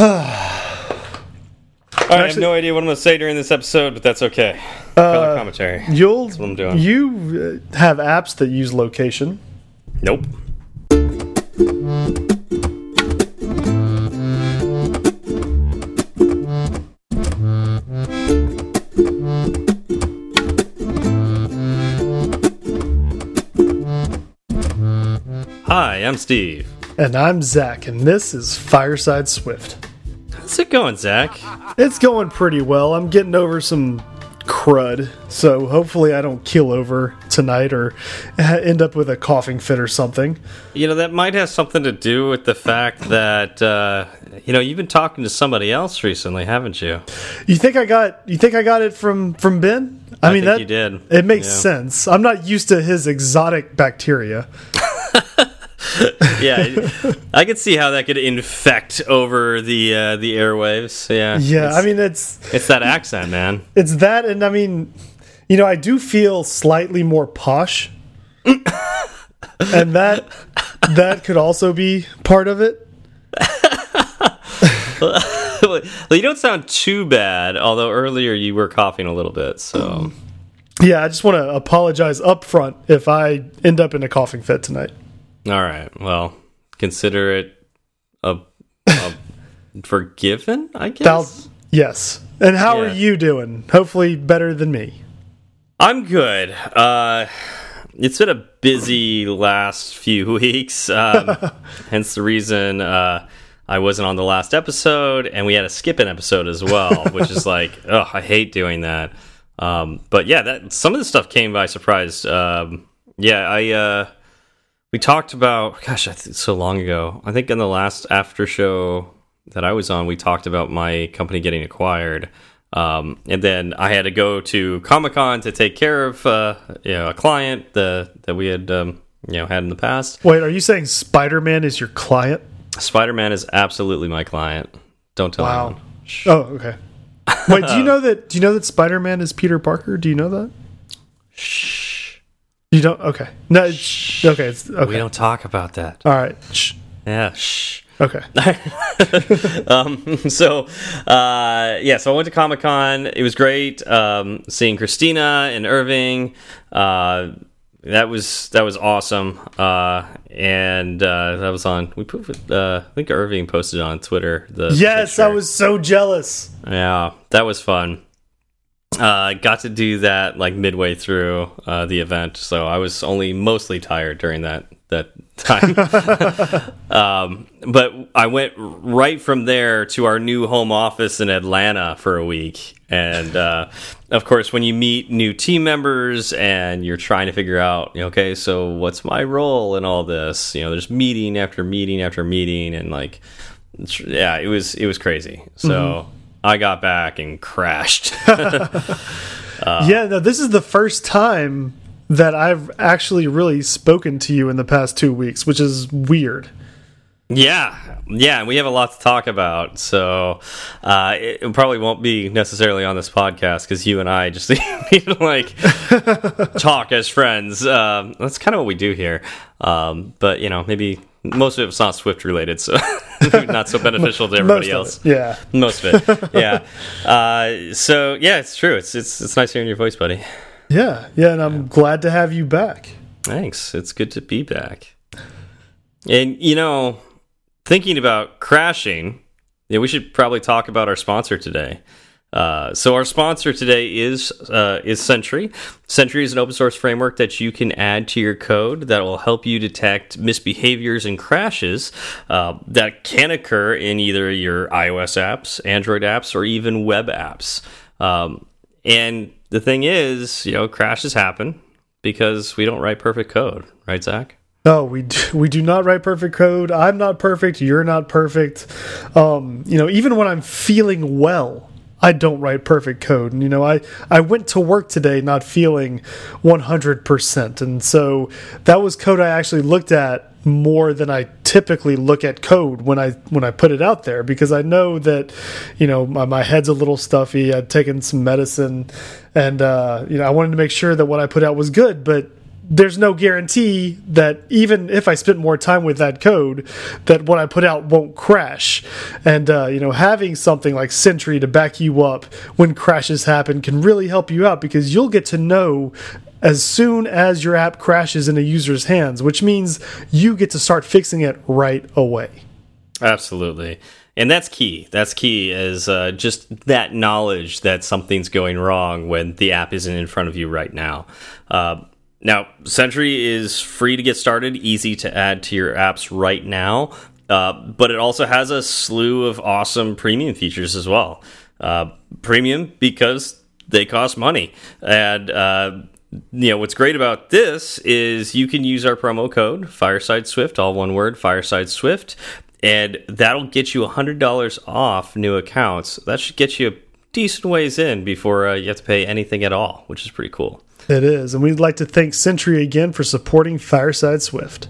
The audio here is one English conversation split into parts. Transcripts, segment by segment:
I have no idea what I'm going to say during this episode, but that's okay. Color commentary. You'll what I'm doing. you uh, have apps that use location. Nope. Hi, I'm Steve. And I'm Zach, and this is Fireside Swift. How's it going, Zach? It's going pretty well. I'm getting over some crud, so hopefully I don't keel over tonight or end up with a coughing fit or something. You know, that might have something to do with the fact that, uh, you know, you've been talking to somebody else recently, haven't you? You think I got you think I got it from from Ben? I, mean think that you did. It makes Yeah. sense. I'm not used to his exotic bacteria. yeah, I could see how that could infect over the uh, the airwaves. Yeah, Yeah, I mean it's it's that accent, man. it's that and I mean you know, I do feel slightly more posh. and that that could also be part of it. well, you don't sound too bad, although earlier you were coughing a little bit. So Yeah, I just want to apologize up front if I end up in a coughing fit tonight. All right, well, consider it a, a forgiven, I guess. Thou- yes. And how Yeah. are you doing? Hopefully better than me. I'm good. Uh, it's been a busy last few weeks, um, hence the reason uh, I wasn't on the last episode, and we had to skip an episode as well, which is like, oh, I hate doing that. Um, but yeah, that some of the stuff came by surprise. Um, yeah, I uh, we talked about gosh, so long ago. I think in the last after show that I was on, we talked about my company getting acquired. Um, and then I had to go to Comic Con to take care of uh, you know a client the, that we had um, you know had in the past. Wait, are you saying Spider Man is your client? Spider Man is absolutely my client. Don't tell Wow. anyone. Shh. Oh, okay. Wait, do you know that? Do you know that Spider Man is Peter Parker? Do you know that? Shh. You don't. Okay. No. It's, okay. It's okay. We don't talk about that. All right. Shh. Yeah. Shh. Okay. um, so uh, yeah, so I went to Comic Con. It was great um, seeing Christina and Irving. Uh, that was that was awesome, uh, and uh, that was on. We put, uh, I think Irving posted on Twitter. The Yes, I was so jealous. Yeah, that was fun. Uh, got to do that like midway through uh, the event, so I was only mostly tired during that that time. um, but I went right from there to our new home office in Atlanta for a week, and uh, of course, when you meet new team members and you're trying to figure out, okay, so what's my role in all this? You know, there's meeting after meeting after meeting, and like yeah, it was it was crazy. So I got back and crashed. yeah. No, this is the first time that I've actually really spoken to you in the past two weeks, which is weird. yeah, yeah, we have a lot to talk about. So uh, it, it probably won't be necessarily on this podcast because you and I just need to like talk as friends. Um, that's kind of what we do here. Um, but you know, maybe most of it's not Swift related, so not so beneficial to everybody Most else. it. Yeah. Most of it, yeah. Uh, so yeah, it's true. It's it's it's nice hearing your voice, buddy. Yeah. Yeah. And I'm glad to have you back. Thanks. It's good to be back. And you know, thinking about crashing, yeah, we should probably talk about our sponsor today. Uh, so our sponsor today is uh, is Sentry. Sentry is an open source framework that you can add to your code that will help you detect misbehaviors and crashes uh, that can occur in either your iOS apps, Android apps, or even web apps. Um, and the thing is, you know, crashes happen because we don't write perfect code, right, Zach? No, we do, we do not write perfect code. I'm not perfect. You're not perfect. Um, you know, even when I'm feeling well, I don't write perfect code. And you know, I I went to work today not feeling 100%, and so that was code I actually looked at more than I typically look at code when I when I put it out there because I know that you know my, my head's a little stuffy. I'd taken some medicine, and uh, you know I wanted to make sure that what I put out was good, but there's no guarantee that even if I spent more time with that code, that what I put out won't crash. And uh, you know, having something like Sentry to back you up when crashes happen can really help you out because you'll get to know as soon as your app crashes in a user's hands, which means you get to start fixing it right away. Absolutely. And that's key. That's key is uh, just that knowledge that something's going wrong when the app isn't in front of you right now. Uh, now, Sentry is free to get started, easy to add to your apps right now, uh, but it also has a slew of awesome premium features as well. Uh, premium because they cost money. And, uh, you know, what's great about this is you can use our promo code Fireside Swift, all one word, Fireside Swift, and that'll get you $100 off new accounts. That should get you a decent ways in before uh, you have to pay anything at all, which is pretty cool. It is. And we'd like to thank Sentry again for supporting Fireside Swift.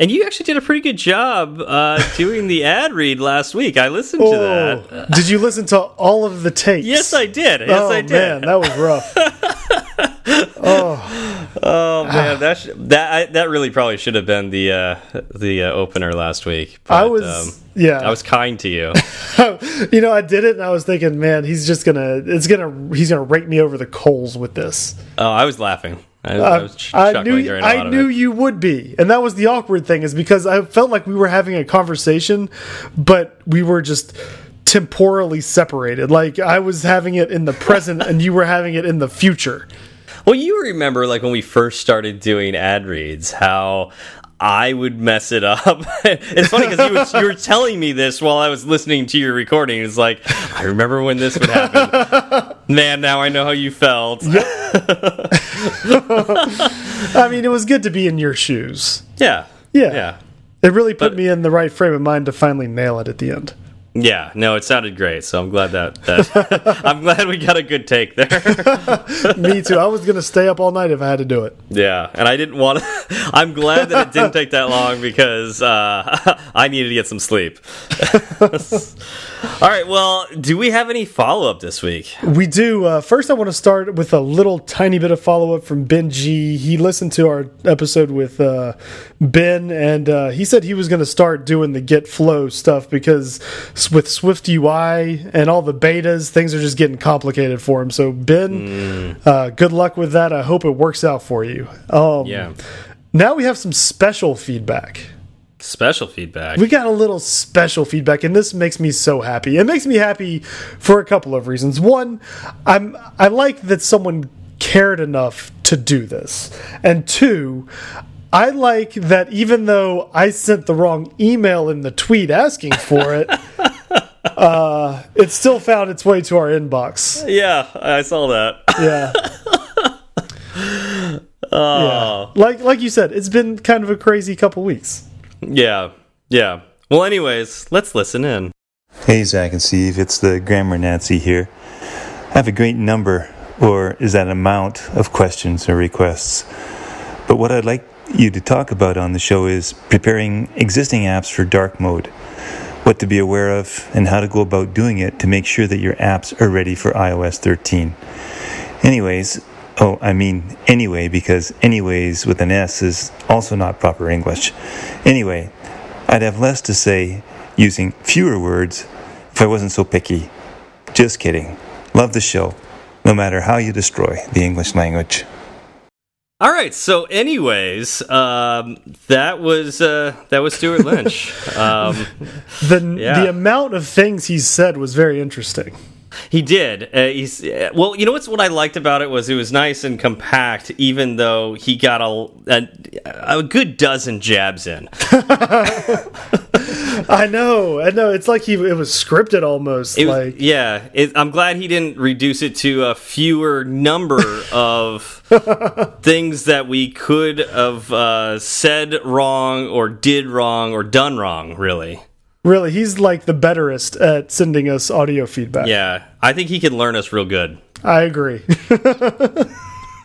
And you actually did a pretty good job uh, doing the ad read last week. I listened oh, to that. Did you listen to all of the tapes? Yes, I did. Yes, oh, I did. man, that was rough. oh, oh man, that that I, that really probably should have been the uh, the uh, opener last week. But, I was, um, yeah, I was kind to you. you know, I did it, and I was thinking, man, he's just gonna, it's gonna, he's gonna rake me over the coals with this. Oh, I was laughing. I, uh, I, I knew I knew you would be, and that was the awkward thing, is because I felt like we were having a conversation, but we were just temporally separated. Like I was having it in the present, and you were having it in the future. Well, you remember like when we first started doing ad reads, how I would mess it up. it's funny because you, you, were telling me this while I was listening to your recording. It's like, I remember when this would happen. Man, now I know how you felt. I mean, it was good to be in your shoes. Yeah. Yeah. Yeah. It really put but, me in the right frame of mind to finally nail it at the end. Yeah, no, it sounded great. So I'm glad that, that I'm glad we got a good take there. Me too. I was gonna stay up all night if I had to do it. Yeah, and I didn't want to. I'm glad that it didn't take that long because uh, I needed to get some sleep. all right. Well, do we have any follow up this week? We do. Uh, first, I want to start with a little tiny bit of follow up from Ben G. He listened to our episode with uh, Ben, and uh, he said he was going to start doing the Git Flow stuff because with Swift UI and all the betas, things are just getting complicated for him. So Ben, mm. uh, good luck with that. I hope it works out for you. Um, yeah. Now we have some special feedback. Special feedback. We got a little special feedback, and this makes me so happy. It makes me happy for a couple of reasons. One, I'm I like that someone cared enough to do this, and two, I like that even though I sent the wrong email in the tweet asking for it, uh, it still found its way to our inbox. Yeah, I saw that. Yeah. oh. Yeah. Like like you said, it's been kind of a crazy couple weeks. Yeah. Yeah. Well, anyways, let's listen in. Hey, Zach and Steve, it's the Grammar Nancy here. I have a great number, or is that amount, of questions or requests. But what I'd like you to talk about on the show is preparing existing apps for dark mode, what to be aware of, and how to go about doing it to make sure that your apps are ready for iOS 13. Anyways, oh, I mean anyway, because anyways with an S is also not proper English. Anyway, I'd have less to say using fewer words if I wasn't so picky. Just kidding. Love the show, no matter how you destroy the English language. All right. So, anyways, um, that was uh, that was Stewart Lynch. Um, the yeah. the amount of things he said was very interesting. He did. Uh, he's uh, well. You know what's what I liked about it was it was nice and compact, even though he got a a, a good dozen jabs in. I know, I know. It's like he it was scripted almost. It like was, yeah, it, I'm glad he didn't reduce it to a fewer number of things that we could have uh, said wrong or did wrong or done wrong. Really. Really, he's like the betterest at sending us audio feedback. Yeah, I think he can learn us real good. I agree.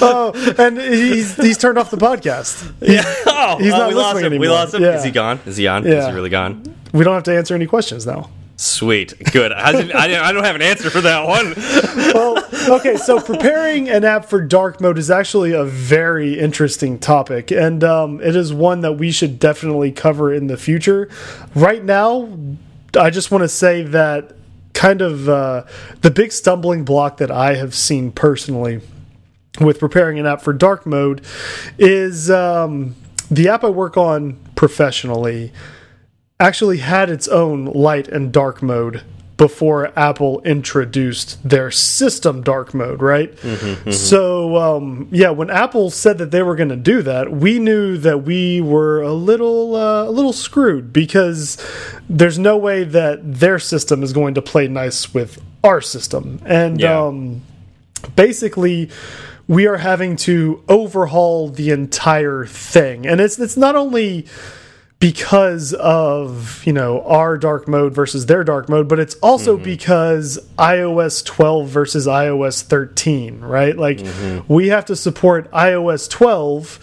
oh, and he's he's turned off the podcast. Yeah. Oh, he's not we lost him. Anymore. We lost him. Yeah. Is he gone? Is he on? Yeah. Is he really gone? We don't have to answer any questions now. Sweet, good. I, didn't, I, didn't, I don't have an answer for that one. well, okay, so preparing an app for dark mode is actually a very interesting topic, and um, it is one that we should definitely cover in the future. Right now, I just want to say that kind of uh, the big stumbling block that I have seen personally with preparing an app for dark mode is um, the app I work on professionally actually had its own light and dark mode before Apple introduced their system dark mode, right? Mm -hmm, mm -hmm. So, um, yeah, when Apple said that they were going to do that, we knew that we were a little, uh, a little screwed because there's no way that their system is going to play nice with our system, and yeah. um, basically we are having to overhaul the entire thing. And it's it's not only because of you know our dark mode versus their dark mode but it's also mm -hmm. because iOS 12 versus iOS 13 right like mm -hmm. we have to support iOS 12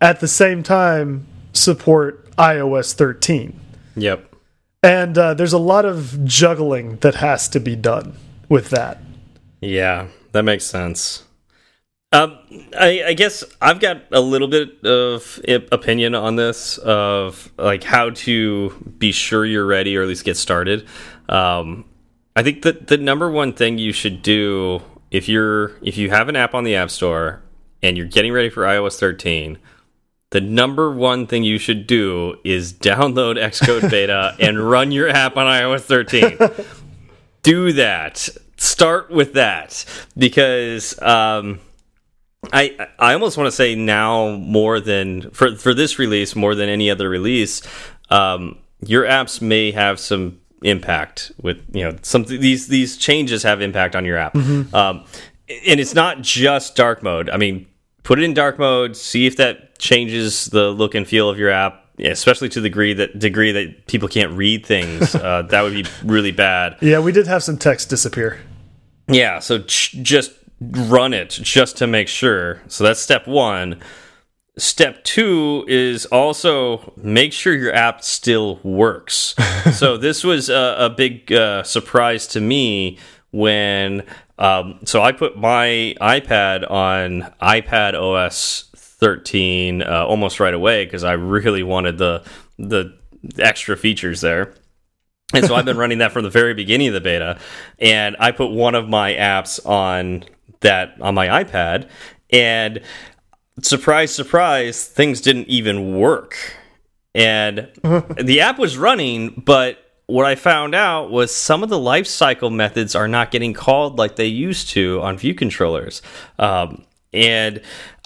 at the same time support iOS 13 yep and uh, there's a lot of juggling that has to be done with that yeah that makes sense um, I, I, guess I've got a little bit of opinion on this of like how to be sure you're ready or at least get started. Um, I think that the number one thing you should do if you're if you have an app on the App Store and you're getting ready for iOS 13, the number one thing you should do is download Xcode Beta and run your app on iOS 13. do that. Start with that because. Um, I I almost want to say now more than for for this release more than any other release, um, your apps may have some impact with you know some these these changes have impact on your app, mm -hmm. um, and it's not just dark mode. I mean, put it in dark mode, see if that changes the look and feel of your app. especially to the degree that degree that people can't read things, uh, that would be really bad. Yeah, we did have some text disappear. Yeah, so just run it just to make sure. So that's step one. Step two is also make sure your app still works. so this was a, a big uh, surprise to me when. Um, so I put my iPad on iPad OS 13 uh, almost right away because I really wanted the the extra features there. And so I've been running that from the very beginning of the beta. And I put one of my apps on that on my iPad, and surprise, surprise, things didn't even work. And the app was running, but what I found out was some of the lifecycle methods are not getting called like they used to on view controllers. Um, and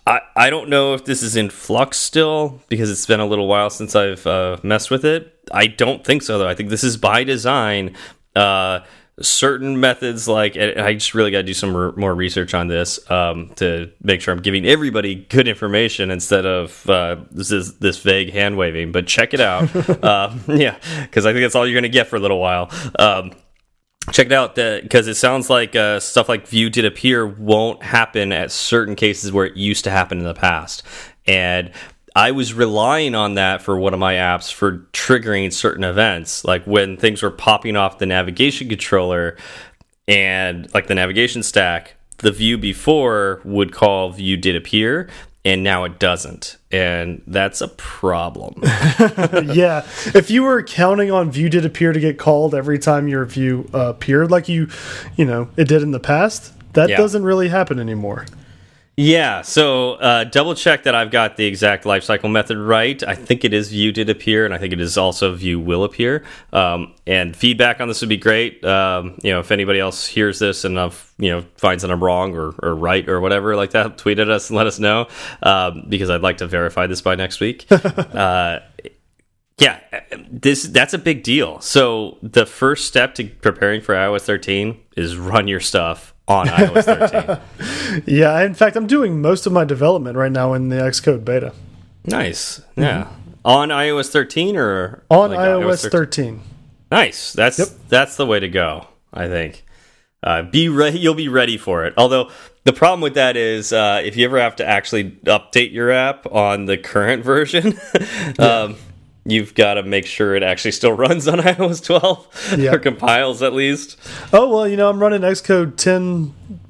I, I don't know if this is in flux still because it's been a little while since I've uh, messed with it. I don't think so, though. I think this is by design. Uh, certain methods like i just really got to do some more research on this um, to make sure i'm giving everybody good information instead of uh, this is this vague hand waving but check it out. Uh, yeah because i think that's all you're going to get for a little while. Um, check it out because it sounds like uh, stuff like view did appear won't happen at certain cases where it used to happen in the past. And I was relying on that for one of my apps for triggering certain events, like when things were popping off the navigation controller and like the navigation stack. The view before would call view did appear, and now it doesn't, and that's a problem. yeah, if you were counting on view did appear to get called every time your view uh, appeared, like you, you know, it did in the past, that yeah. doesn't really happen anymore. Yeah, so uh, double check that I've got the exact lifecycle method right. I think it is view did appear, and I think it is also view will appear. Um, and feedback on this would be great. Um, you know, if anybody else hears this and uh, you know finds that I'm wrong or, or right or whatever like that, tweet at us and let us know um, because I'd like to verify this by next week. uh, yeah, this that's a big deal. So the first step to preparing for iOS 13 is run your stuff on iOS 13. yeah, in fact, I'm doing most of my development right now in the Xcode beta. Nice. Yeah. Mm -hmm. On iOS 13 or on like iOS 13? 13? Nice. That's yep. that's the way to go, I think. Uh, be ready. You'll be ready for it. Although the problem with that is, uh, if you ever have to actually update your app on the current version, um, you've got to make sure it actually still runs on iOS 12 Yeah. or compiles at least. Oh well, you know I'm running Xcode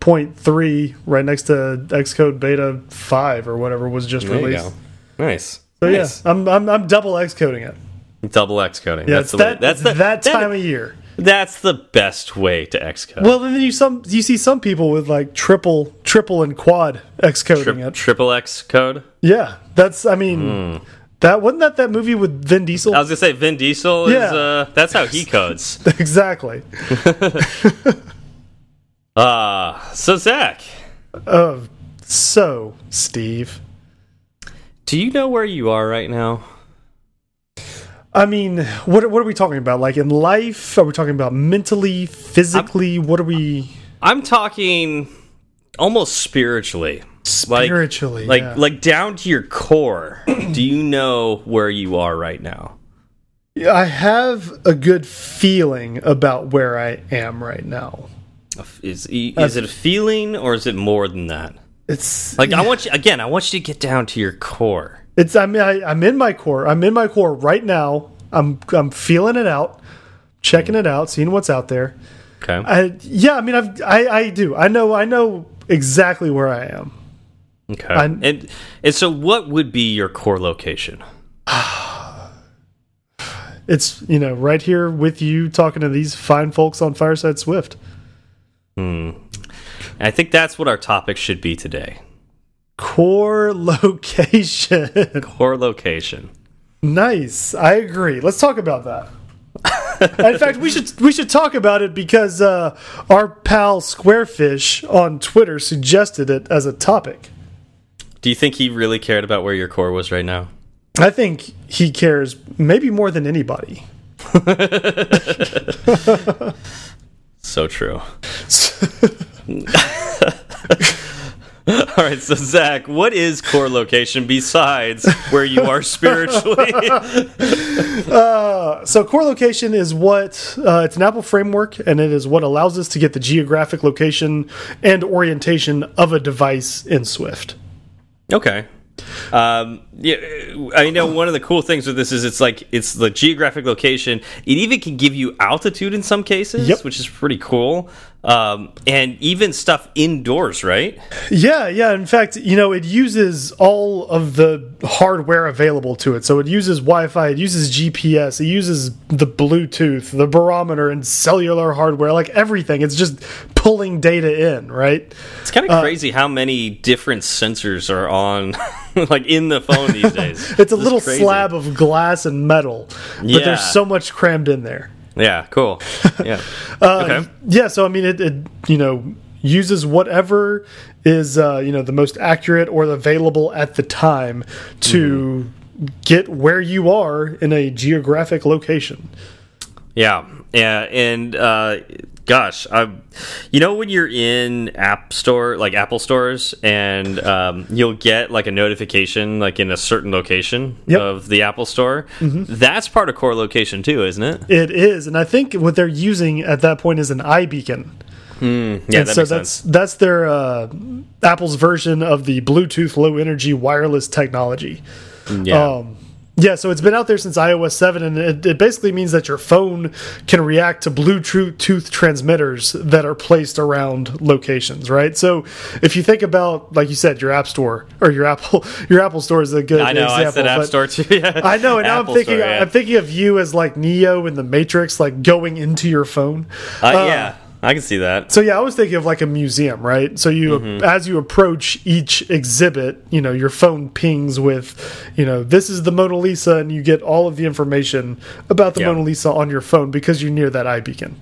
10.3 right next to Xcode Beta 5 or whatever was just There you released. go. Nice. So nice. yeah, I'm I'm I'm double Xcoding it. Double X coding. Yeah, that's the way. that That's the, that time of year. That's the best way to Xcode. Well, then you some you see some people with like triple triple and quad Xcoding Tri it. triple X code. Yeah, that's I mean hmm. That wasn't that that movie with Vin Diesel. I was gonna say Vin Diesel is. Yeah. Uh, that's how he codes. exactly. Ah, so Zach, Uh, so Steve, do you know where you are right now? I mean, what what are we talking about? Like in life? Are we talking about mentally, physically? what are we I'm talking almost spiritually. Like- spiritually? like yeah. like down to your core do you know where you are right now I have a good feeling about where I am right now. is is it a feeling or is it more than that It's like i want you again i want you to get down to your core It's I mean I, I'm in my core. I'm in my core right now. I'm I'm feeling it out, checking it out, seeing what's out there. okay I yeah, I mean I've I I do. I know I know exactly where I am. Okay I'm- and and so what would be your core location It's you know right here with you talking to these fine folks on Fireside Swift. and i think that's what our topic should be today Core location. core location nice. I agree. Let's talk about that. In fact, we should we should talk about it because uh, our pal Squarefish on Twitter suggested it as a topic. Do you think he really cared about where your core was right now I think he cares maybe more than anybody. so true All right, so Zach, what is core location besides where you are spiritually? So core location is what uh, it's an Apple framework, and it is what allows us to get the geographic location and orientation of a device in Swift. Okay. Um, yeah, I know one of the cool things with this is it's like it's the geographic location. It even can give you altitude in some cases, Yep. which is pretty cool. Um, and even stuff indoors, right? Yeah, yeah. In fact, you know, it uses all of the hardware available to it. So it uses Wi-Fi, it uses GPS, it uses the Bluetooth, the barometer, and cellular hardware, like everything. It's just pulling data in, right? It's kind Uh, of crazy how many different sensors are on, like in the phone these days. It's a little crazy. slab of glass and metal, but Yeah. there's so much crammed in there. Yeah, cool. Yeah. Uh, okay. Yeah, so I mean, it, it you know uses whatever is uh, you know the most accurate or available at the time to get where you are in a geographic location. Yeah, yeah, and uh, gosh, I, you know when you're in App Store, like Apple stores, and um, you'll get like a notification, like in a certain location Yep. of the Apple Store. That's part of core location too, isn't it? It is, and I think what they're using at that point is an iBeacon. Yeah, and that so makes that's sense. that's their uh, Apple's version of the Bluetooth Low Energy Wireless technology. Yeah, Um, yeah, so it's been out there since iOS 7, and it, it basically means that your phone can react to Bluetooth transmitters that are placed around locations, right? So if you think about, like you said, your App Store or your Apple, your Apple Store is a good I know. example. I said App Store too. Yeah. I know, and now I'm thinking, Store, yeah. I'm thinking of you as like Neo in the Matrix, like going into your phone. Uh, yeah, I can see that. So yeah, I was thinking of like a museum, right? So you, Mm-hmm. as you approach each exhibit, you know, your phone pings with, you know, this is the Mona Lisa, and you get all of the information about the Yeah. Mona Lisa on your phone because you're near that iBeacon.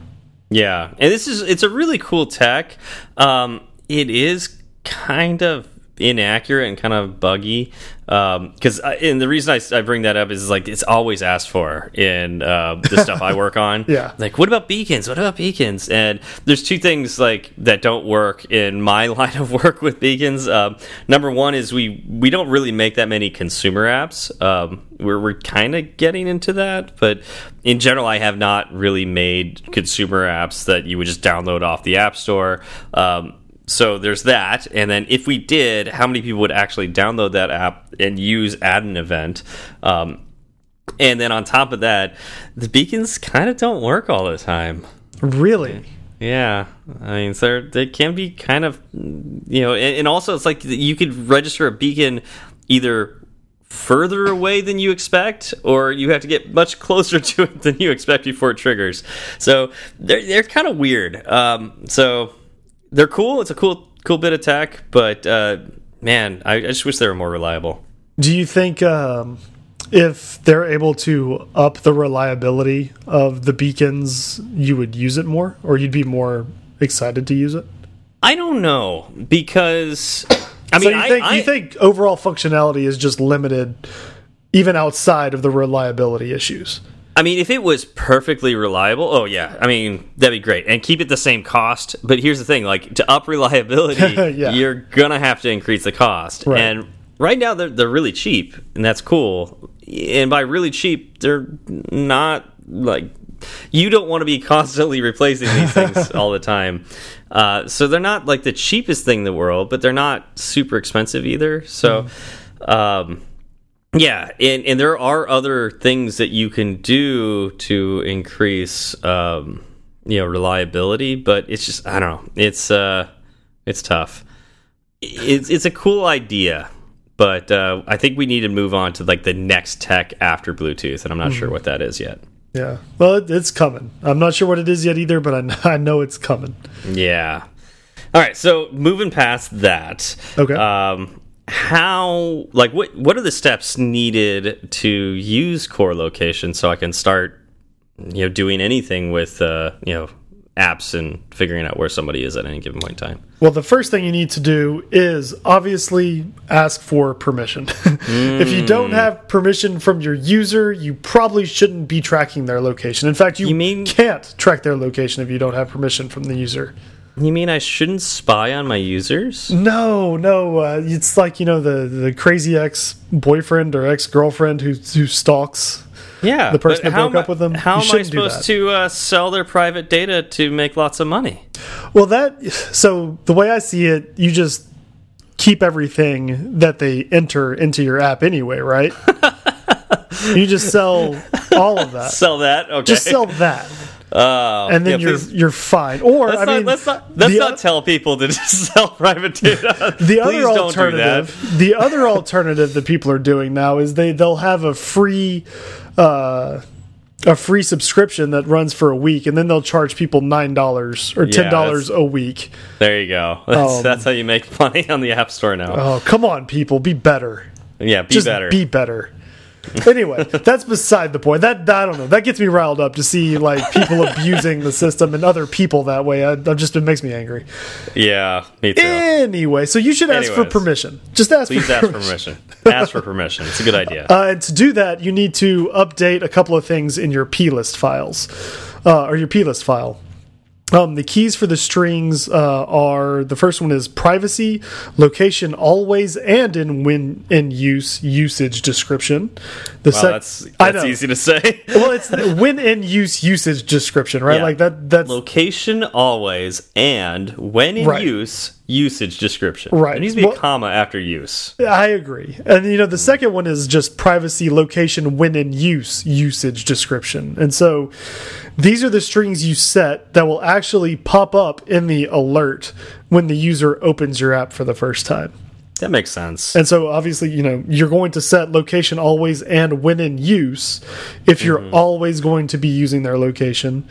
Yeah, and this is it's a really cool tech. Um, it is kind of inaccurate and kind of buggy because and the reason I, I bring that up is like it's always asked for in uh, the stuff I work on. Yeah. like what about beacons? What about beacons? And there's two things like that don't work in my line of work with beacons. Um, number one is we we don't really make that many consumer apps. Um, we're we're kind of getting into that, but in general, I have not really made consumer apps that you would just download off the app store. Um, so there's that, and then if we did, how many people would actually download that app and use add an event? Um, And then on top of that, the beacons kind of don't work all the time. Really? Yeah, I mean, so they can be kind of, you know, and, and also it's like you could register a beacon either further away than you expect, or you have to get much closer to it than you expect before it triggers. So they're they're kind of weird. Um, so they're cool. It's a cool cool bit of tech, but uh, man, I, I just wish they were more reliable. Do you think um, if they're able to up the reliability of the beacons, you would use it more, or you'd be more excited to use it? I don't know because I mean, so you I- I- you think overall functionality is just limited, even outside of the reliability issues? I mean, if it was perfectly reliable, oh yeah, I mean that'd be great, and keep it the same cost. But here's the thing: like to up reliability, Yeah. you're gonna have to increase the cost. Right. And right now they're they're really cheap, and that's cool. And by really cheap, they're not like you don't want to be constantly replacing these things all the time. Uh, so they're not like the cheapest thing in the world, but they're not super expensive either. So. Um, yeah, and and there are other things that you can do to increase um you know reliability, but it's just I don't know. It's uh it's tough. It's it's a cool idea, but uh I think we need to move on to like the next tech after Bluetooth, and I'm not sure what that is yet. Yeah. Well, it, it's coming. I'm not sure what it is yet either, but I, I know it's coming. Yeah. All right, so moving past that. Okay. Um how like what what are the steps needed to use core location so I can start you know doing anything with uh you know apps and figuring out where somebody is at any given point in time. Well, the first thing you need to do is obviously ask for permission. if you don't have permission from your user, you probably shouldn't be tracking their location. In fact, you, You mean- can't track their location if you don't have permission from the user. You mean I shouldn't spy on my users? No, no, uh, it's like you know the the crazy ex boyfriend or ex girlfriend who who stalks. Yeah, The person that broke up with them, How am I supposed to uh, sell their private data to make lots of money? Well, that so the way I see it, you just keep everything that they enter into your app anyway, right? you just sell all of that. Sell that? Okay. Just sell that, Oh, and then yeah, you're please- you're fine. Or Let's I not, mean, let's not let's not tell people to just sell private data. the other don't do that. alternative the other alternative that people are doing now is they they'll have a free uh a free subscription that runs for a week and then they'll charge people nine dollars or ten dollars that's- a week There you go. That's, Um, that's how you make money on the App Store now. oh come on people be better yeah, be just better. be better anyway that's beside the point that i don't know that gets me riled up to see like people abusing the system and other people that way I, I just it makes me angry yeah, me too. anyway so you should ask for permission just ask Please for ask permission permission. ask for permission. It's a good idea. Uh, and to do that, you need to update a couple of things in your plist files, uh, or your plist file. Um, the keys for the strings uh, are the first one is privacy, location always, and in when in use usage description. The wow, that's that's easy to say. well, it's when in use usage description, right? Yeah. Like that. That's Location always and when in Right. use usage description. Right. There needs to be Well- a comma after use. I agree. And you know, the second one is just privacy location when in use usage description. And so these are the strings you set that will actually pop up in the alert when the user opens your app for the first time. That makes sense. And so obviously, you know, you're going to set location always and when in use if you're mm-hmm. always going to be using their location.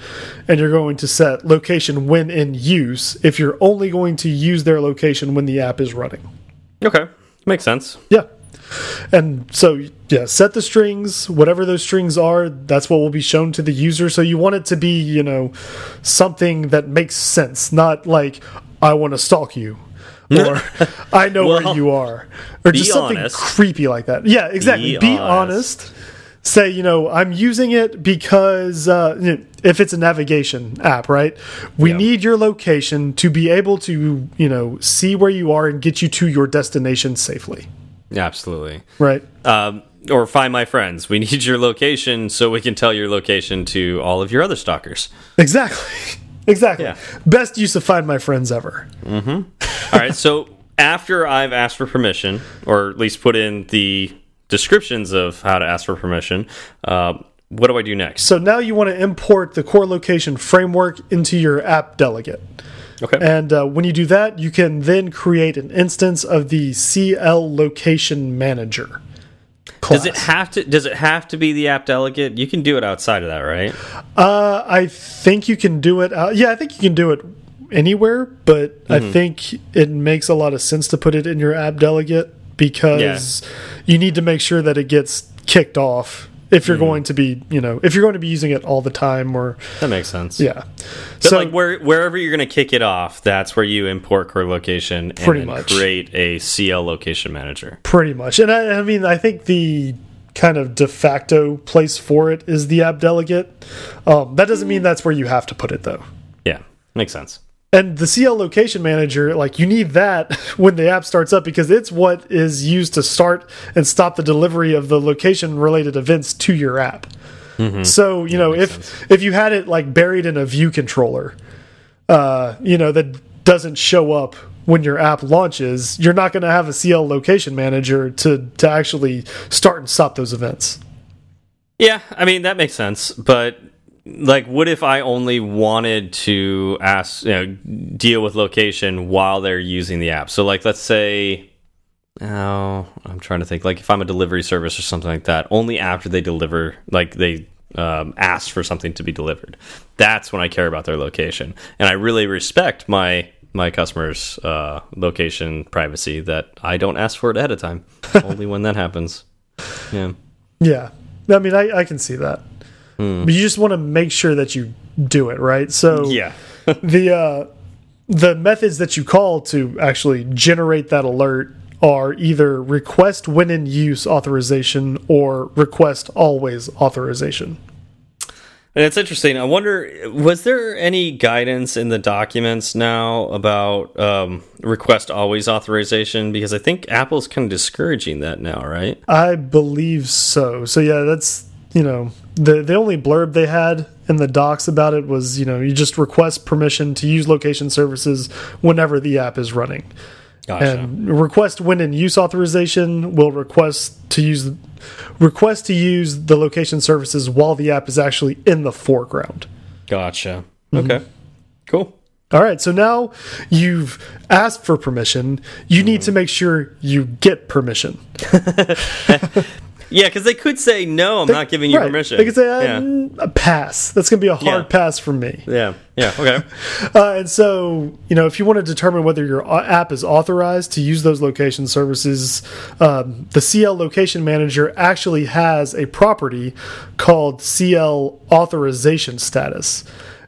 And you're going to set location when in use if you're only going to use their location when the app is running. Okay. Makes sense. Yeah. And so, yeah, set the strings, whatever those strings are, that's what will be shown to the user. So you want it to be, you know, something that makes sense, not like, I want to stalk you. Or I know where you are. Or just something honest. creepy like that. Yeah, exactly. Be Be, honest. honest. Say, you know, I'm using it because uh, if it's a navigation app, right? We Yeah. need your location to be able to, you know, see where you are and get you to your destination safely, Absolutely. right? Um, or find my friends. We need your location so we can tell your location to all of your other stalkers. Exactly. Exactly. Yeah. Best use of Find My Friends ever. All right. So after I've asked for permission, or at least put in the descriptions of how to ask for permission. Uh, what do I do next? So now you want to import the core location framework into your app delegate. Okay. And uh, when you do that, you can then create an instance of the CL location manager. Does it have to? Does it have to be the app delegate? You can do it outside of that, right? Uh, I think you can do it. Uh, yeah, I think you can do it anywhere, but mm -hmm. I mm-hmm. think it makes a lot of sense to put it in your app delegate because yeah. you need to make sure that it gets kicked off if you're mm. going to be you know if you're going to be using it all the time or that makes sense. Yeah. But so like where, wherever you're going to kick it off that's where you import core location and pretty much. create a cl location manager. Pretty much. And I, I mean i think the kind of de facto place for it is the app delegate. Um, that doesn't mean that's where you have to put it though. Yeah makes sense and the CL location manager, like you need that when the app starts up because it's what is used to start and stop the delivery of the location related events to your app. Mm -hmm. So, you know, if sense. if you had it like buried in a view controller, uh, you know, that doesn't show up when your app launches, you're not going to have a CL location manager to to actually start and stop those events. Yeah, I mean that makes sense, but like what if i only wanted to ask you know deal with location while they're using the app? So like let's say oh i'm trying to think. Like if i'm a delivery service or something like that only after they deliver like they um, ask for something to be delivered. That's when i care about their location. And i really respect my my customers uh, location privacy that i don't ask for it ahead of time. Only when that happens. Yeah. Yeah. I mean i, I can see that Mm. But you just want to make sure that you do it right. So yeah, the uh, the methods that you call to actually generate that alert are either request when in use authorization or request always authorization. And it's interesting. I wonder, was there any guidance in the documents now about um, request always authorization? Because I think Apple's kind of discouraging that now, right? I believe so. So yeah, that's you know the the only blurb they had in the docs about it was you know you just request permission to use location services whenever the app is running. Gotcha. And request when in use authorization will request to use request to use the location services while the app is actually in the foreground. Gotcha. Mm-hmm. Okay. Mm -hmm. Cool. All right, so now you've asked for permission. You need to make sure you get permission. Yeah, because they could say no. I'm they, not giving you right. permission. They could say uh, yeah. a pass. That's going to be a hard yeah. pass from me. Yeah. Yeah. Okay. uh, and so you know, if you want to determine whether your app is authorized to use those location services, um, the CL Location Manager actually has a property called CL Authorization Status,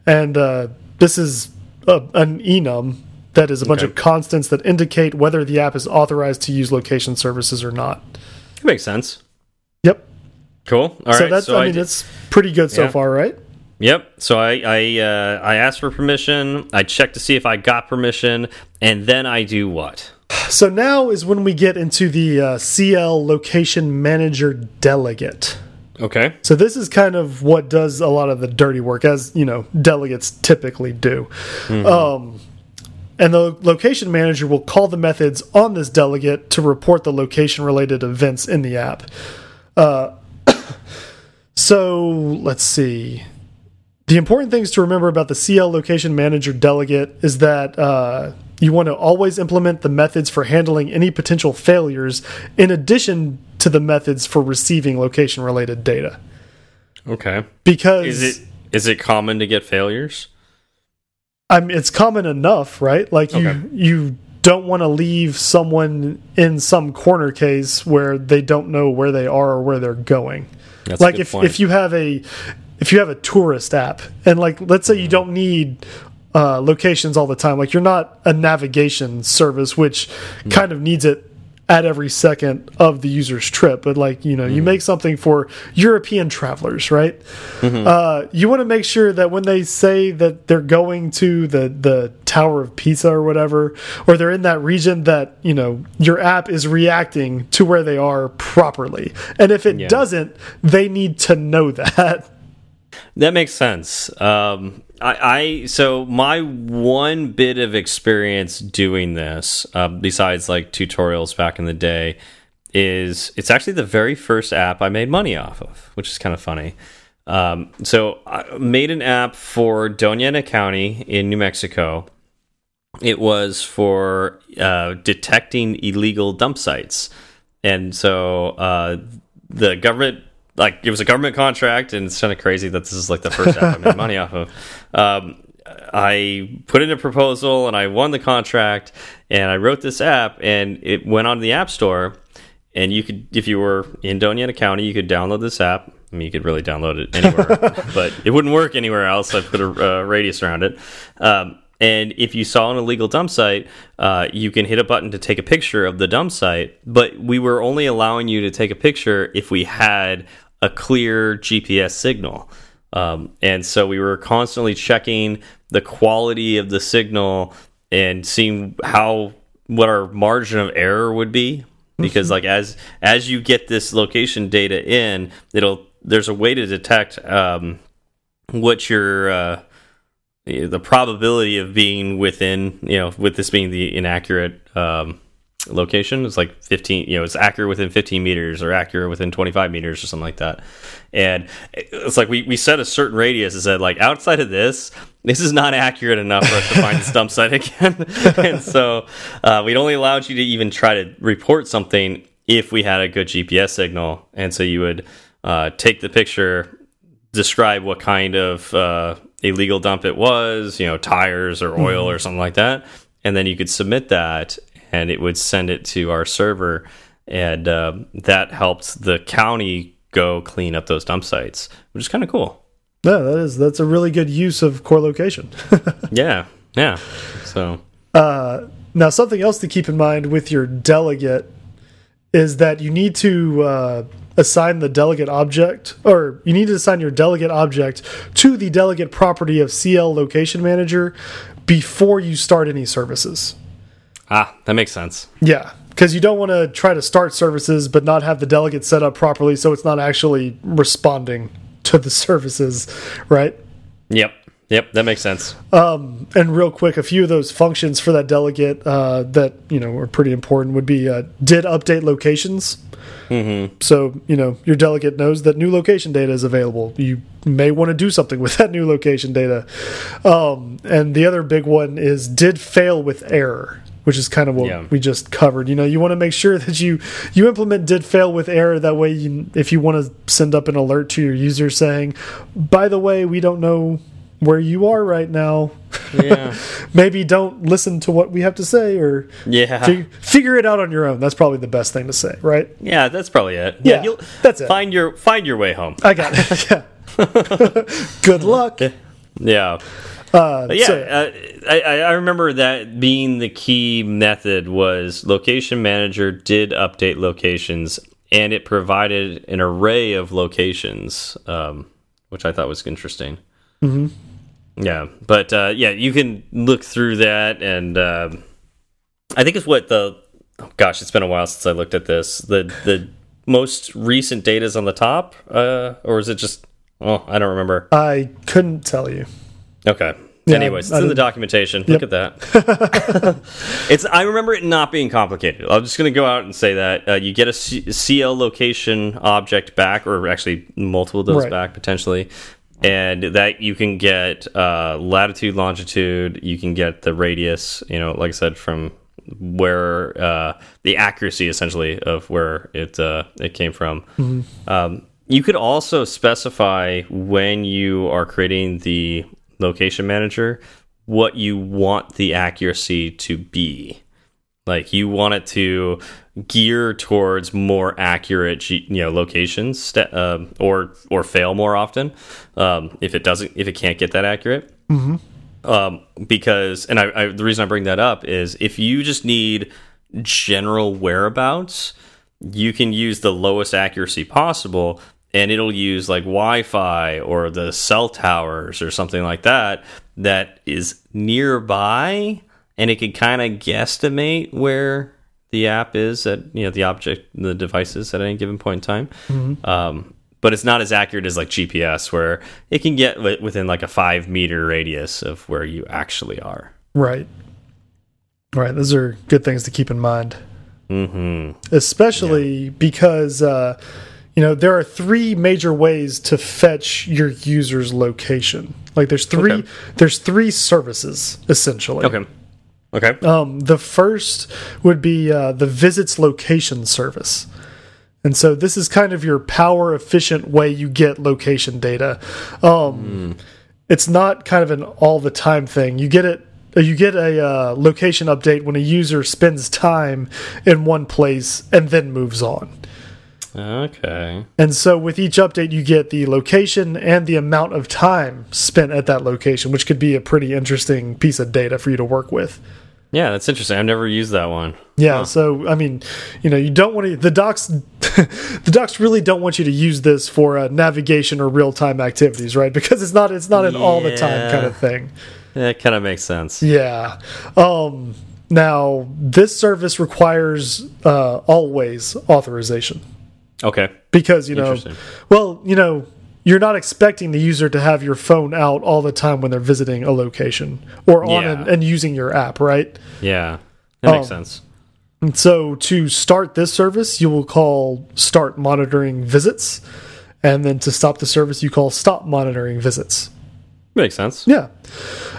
and uh, this is a, an enum that is a bunch okay. of constants that indicate whether the app is authorized to use location services or not. It makes sense. Cool. All so right. That's, so I mean, it's pretty good so far, right? Yep. So I I uh, I asked for permission. I check to see if I got permission, and then I do what? So now is when we get into the uh, CL Location Manager Delegate. Okay. So this is kind of what does a lot of the dirty work, as you know, delegates typically do. Mm -hmm. Um, and the location manager will call the methods on this delegate to report the location related events in the app. Uh, so let's see. The important things to remember about the CL Location Manager delegate is that uh, you want to always implement the methods for handling any potential failures in addition to the methods for receiving location related data. Okay. Because is it is it common to get failures? I mean, it's common enough, right? Like you okay. you don't want to leave someone in some corner case where they don't know where they are or where they're going. That's like if point. if you have a if you have a tourist app and like let's say you mm-hmm. don't need uh, locations all the time, like you're not a navigation service which mm. kind of needs it at every second of the user's trip. But like you know, mm. you make something for European travelers, right? Mm -hmm. uh, you want to make sure that when they say that they're going to the the Tower of Pisa or whatever, or they're in that region, that you know your app is reacting to where they are properly. And if it yeah. doesn't, they need to know that. That makes sense. Um, I, I, so my one bit of experience doing this, uh, besides like tutorials back in the day, is it's actually the very first app I made money off of, which is kind of funny. Um, so I made an app for Doña Ana County in New Mexico. It was for uh, detecting illegal dump sites, and so uh, the government like it was a government contract, and it's kind of crazy that this is like the first app I made money off of. Um, I put in a proposal and I won the contract, and I wrote this app, and it went on the App Store. And you could, if you were in Doña Ana County, you could download this app. I mean, you could really download it anywhere, but it wouldn't work anywhere else. I put a uh, radius around it. Um, and if you saw an illegal dump site, uh, you can hit a button to take a picture of the dump site. But we were only allowing you to take a picture if we had a clear GPS signal. Um, and so we were constantly checking the quality of the signal and seeing how what our margin of error would be because like as as you get this location data in it'll there's a way to detect um, what your uh, the probability of being within you know with this being the inaccurate um, location is like 15 you know it's accurate within 15 meters or accurate within 25 meters or something like that. And it's like we, we set a certain radius and said like outside of this this is not accurate enough for us to find this dump site again. And so uh, we'd only allowed you to even try to report something if we had a good gps signal. And so you would uh, take the picture describe what kind of uh, illegal dump it was you know tires or oil mm -hmm. or something like that and then you could submit that and it would send it to our server, and uh, that helped the county go clean up those dump sites, which is kind of cool. Yeah, that is that's a really good use of core location. yeah, yeah. So uh, now something else to keep in mind with your delegate is that you need to uh, assign the delegate object, or you need to assign your delegate object to the delegate property of CL Location Manager before you start any services. Ah, that makes sense. Yeah, because you don't want to try to start services but not have the delegate set up properly so it's not actually responding to the services, right? Yep. Yep, that makes sense. Um, and real quick, a few of those functions for that delegate uh, that you know are pretty important would be uh, did update locations. Mm -hmm. So you know your delegate knows that new location data is available. You may want to do something with that new location data. Um, and the other big one is did fail with error which is kind of what yeah. we just covered. You know, you want to make sure that you you implement did fail with error. That way, you, if you want to send up an alert to your user saying, "By the way, we don't know where you are right now," yeah, maybe don't listen to what we have to say, or yeah, fig figure it out on your own. That's probably the best thing to say, right? Yeah, that's probably it. Yeah, yeah that's it. Find your find your way home. I got it. Yeah. Good luck. Yeah. Uh, yeah, so, uh, I, I remember that being the key method was location manager did update locations and it provided an array of locations, um, which I thought was interesting. Mm -hmm. Yeah, but uh, yeah, you can look through that, and uh, I think it's what the oh gosh, it's been a while since I looked at this. The the most recent data is on the top, uh, or is it just? Oh, I don't remember. I couldn't tell you. Okay. Yeah, Anyways, it's in the documentation. Yep. Look at that. it's. I remember it not being complicated. I'm just going to go out and say that uh, you get a C CL location object back, or actually multiple of those right. back potentially, and that you can get uh, latitude, longitude. You can get the radius. You know, like I said, from where uh, the accuracy essentially of where it uh, it came from. Mm -hmm. um, you could also specify when you are creating the location manager what you want the accuracy to be. Like you want it to gear towards more accurate, you know, locations, uh, or or fail more often um, if it doesn't, if it can't get that accurate. Mm -hmm. um, because, and I, I, the reason I bring that up is if you just need general whereabouts, you can use the lowest accuracy possible and it'll use like Wi-Fi or the cell towers or something like that that is nearby, and it can kind of guesstimate where the app is at you know the object the devices at any given point in time. Mm -hmm. um, but it's not as accurate as like GPS, where it can get within like a five meter radius of where you actually are. Right. Right. Those are good things to keep in mind. Mm-hmm. especially because uh, you know there are three major ways to fetch your user's location. Like there's three Okay. there's three services essentially. Okay. Okay. Um, the first would be uh, the visits location service. And so this is kind of your power efficient way you get location data. Um, It's not kind of an all the time thing. You get it. You get a uh, location update when a user spends time in one place and then moves on. Okay. And so with each update, you get the location and the amount of time spent at that location, which could be a pretty interesting piece of data for you to work with. Yeah, that's interesting. I've never used that one. Yeah, so I mean, you know, you don't want to the docs the docs really don't want you to use this for uh, navigation or real-time activities, right? Because it's not it's not an all the time kind of thing. That kind of makes sense. Yeah. Um now this service requires uh always authorization Okay. because, you know, well, you know, you're not expecting the user to have your phone out all the time when they're visiting a location or on Yeah. an, and using your app, right? Yeah. That makes Um, sense. And so to start this service, you will call start monitoring visits. And then to stop the service, you call stop monitoring visits. Makes sense. Yeah.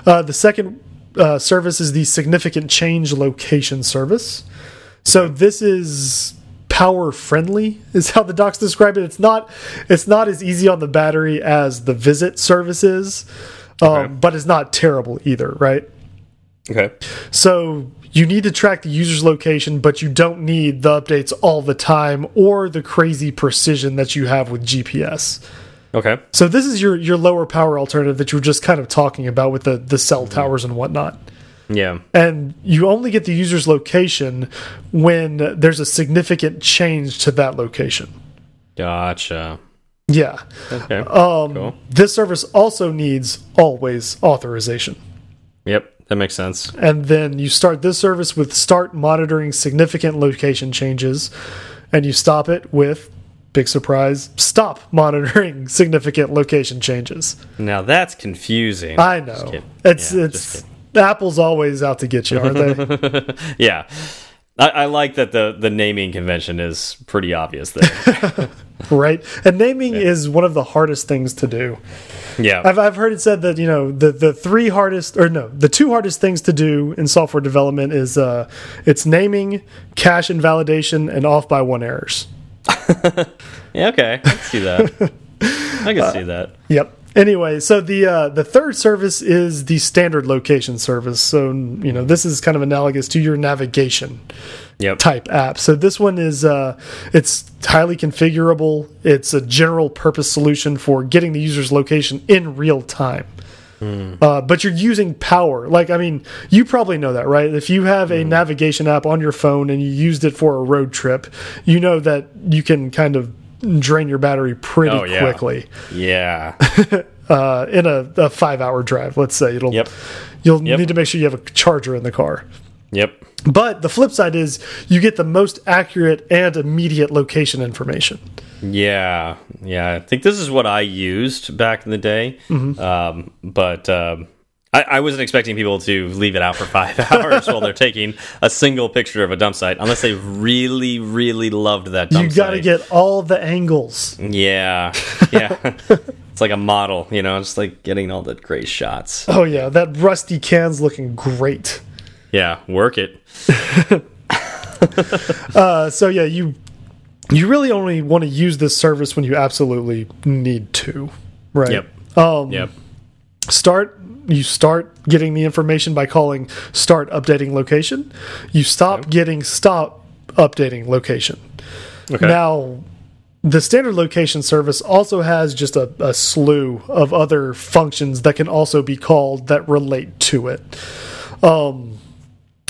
Uh, the second uh, service is the significant change location service. So this is power friendly is how the docs describe it. It's not it's not as easy on the battery as the visit service is, um, Okay. but it's not terrible either, right? Okay. So you need to track the user's location, but you don't need the updates all the time or the crazy precision that you have with GPS. Okay. So this is your your lower power alternative that you were just kind of talking about with the the cell towers and whatnot. Yeah. And you only get the user's location when there's a significant change to that location. Gotcha. Yeah. Okay. Um, cool. This service also needs always authorization. Yep. That makes sense. and then you start this service with start monitoring significant location changes and you stop it with big surprise stop monitoring significant location changes Now that's confusing. i know it's Yeah, it's apple's always out to get you aren't they yeah. I, I like that the the naming convention is pretty obvious there. right and naming is one of the hardest things to do yeah. I've, I've heard it said that you know the the three hardest or no the two hardest things to do in software development is uh it's naming cache invalidation and off by one errors yeah. Okay. I can see that. I can see that. Yep. Anyway, so the uh, the third service is the standard location service. So you know this is kind of analogous to your navigation Yep. type app. So this one is uh, it's highly configurable. It's a general purpose solution for getting the user's location in real time. Uh, but you're using power. Like, I mean, you probably know that, right? If you have a navigation app on your phone and you used it for a road trip, you know that you can kind of drain your battery pretty Oh, yeah. quickly Yeah. uh, in a, a five hour drive. Let's say it'll. Yep. You'll Yep. need to make sure you have a charger in the car. Yep. But the flip side is you get the most accurate and immediate location information. Yeah, yeah. I think this is what I used back in the day. Um, but um, I, I wasn't expecting people to leave it out for five hours while they're taking a single picture of a dump site, unless they really, really loved that dump you got to site. get all the angles. Yeah, yeah. it's like a model, you know, just like getting all the great shots. Oh yeah, that rusty can's looking great. Yeah, work it. Uh, so yeah, you you really only want to use this service when you absolutely need to, right? Yep. Um, Yep. Start you start getting the information by calling start updating location. You stop Yep. getting stop updating location. Okay. now the standard location service also has just a, a slew of other functions that can also be called that relate to it. Um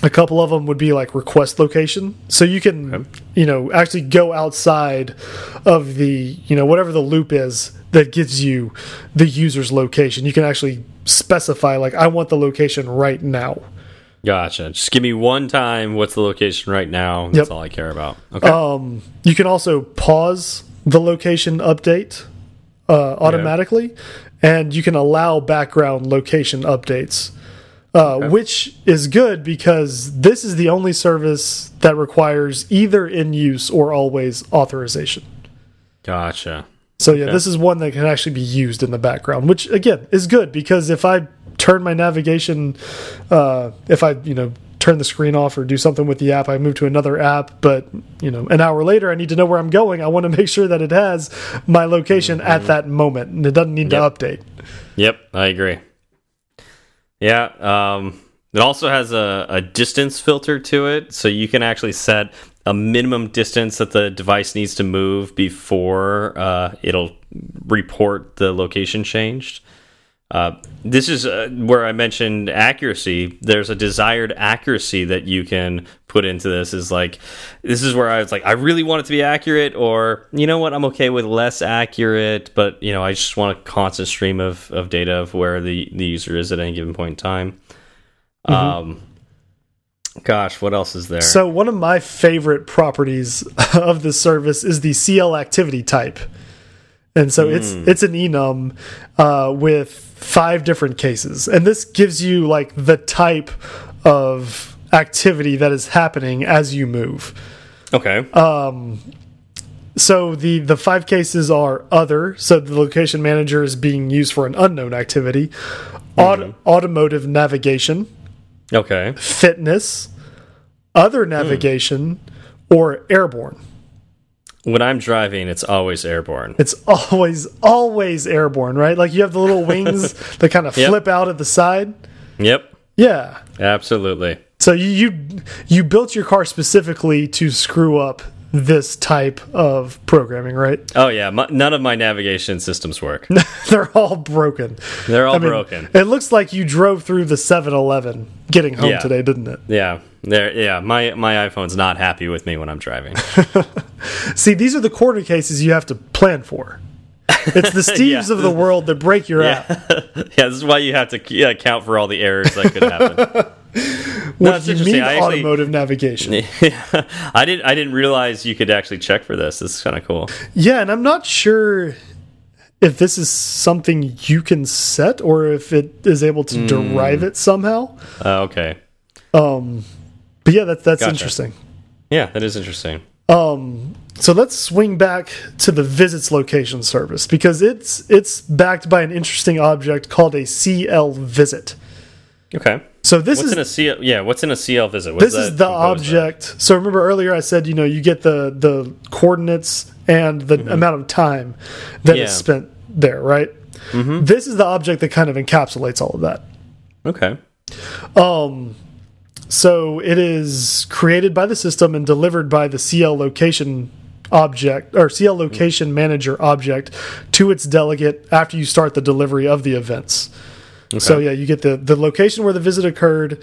a couple of them would be like request location. So you can you know actually go outside of the you know whatever the loop is that gives you the user's location you can actually specify like i want the location right now Gotcha. Just give me one time. What's the location right now? That's Yep. all I care about. Okay. um you can also pause the location update uh, automatically and you can allow background location updates uh, which is good because this is the only service that requires either in use or always authorization. Gotcha. So yeah, this is one that can actually be used in the background, which again is good because if I turn my navigation, uh, if I you know turn the screen off or do something with the app, I move to another app, but you know an hour later I need to know where I'm going. I want to make sure that it has my location mm -hmm. at that moment and it doesn't need yep. to update. Yep, I agree. Yeah, um, it also has a, a distance filter to it, so you can actually set a minimum distance that the device needs to move before uh, it'll report the location changed. Uh, this is uh, where I mentioned accuracy. There's a desired accuracy that you can put into this. Is like, this is where I was like, I really want it to be accurate, or you know what, I'm okay with less accurate, but you know, I just want a constant stream of, of data of where the, the user is at any given point in time. Mm -hmm. Um, gosh, what else is there? So one of my favorite properties of the service is the CL activity type. And so mm. it's hmm. it's an enum uh, with five different cases. And this gives you like the type of activity that is happening as you move. Okay. Um so the the five cases are other, so the location manager is being used for an unknown activity, mm -hmm. automotive navigation, okay, fitness, other navigation, or airborne. When I'm driving, it's always airborne. It's always, always airborne, right? Like you have the little wings that kind of yep. flip out at the side. Yep. Yeah. Absolutely. So you, you you built your car specifically to screw up this type of programming, right? Oh yeah, my, none of my navigation systems work. They're all broken. They're all I mean, broken. It looks like you drove through the 7-Eleven getting home yeah. today, didn't it? Yeah. There, yeah, my my iPhone's not happy with me when I'm driving. See, these are the corner cases you have to plan for. It's the Steves yeah. of the world that break your yeah. app. yeah, this is why you have to account for all the errors that could happen. What do you mean I automotive actually, navigation? Yeah, I didn't I didn't realize you could actually check for this. This is kind of cool. Yeah, and I'm not sure if this is something you can set or if it is able to mm. derive it somehow. Uh, okay. Um but yeah, that's that's gotcha. interesting. Yeah, that is interesting. Um, so let's swing back to the visits location service because it's it's backed by an interesting object called a CL visit. Okay. So this what's is in a CL, yeah. What's in a CL visit? What this is the object. Of? So remember earlier I said you know you get the the coordinates and the mm -hmm. amount of time that yeah. is spent there, right? Mm -hmm. This is the object that kind of encapsulates all of that. Okay. Um, so it is created by the system and delivered by the CL location object or CL location manager object to its delegate after you start the delivery of the events. Okay. So yeah, you get the the location where the visit occurred,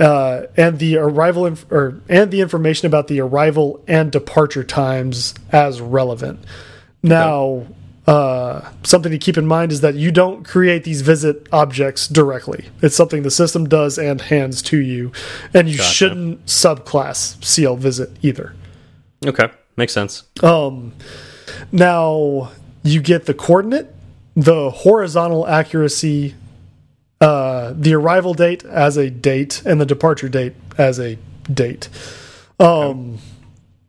uh, and the arrival or and the information about the arrival and departure times as relevant. Now, uh, something to keep in mind is that you don't create these visit objects directly. It's something the system does and hands to you, and you gotcha. shouldn't subclass CL visit either. Okay, makes sense. Um, now you get the coordinate, the horizontal accuracy, uh, the arrival date as a date, and the departure date as a date. Um.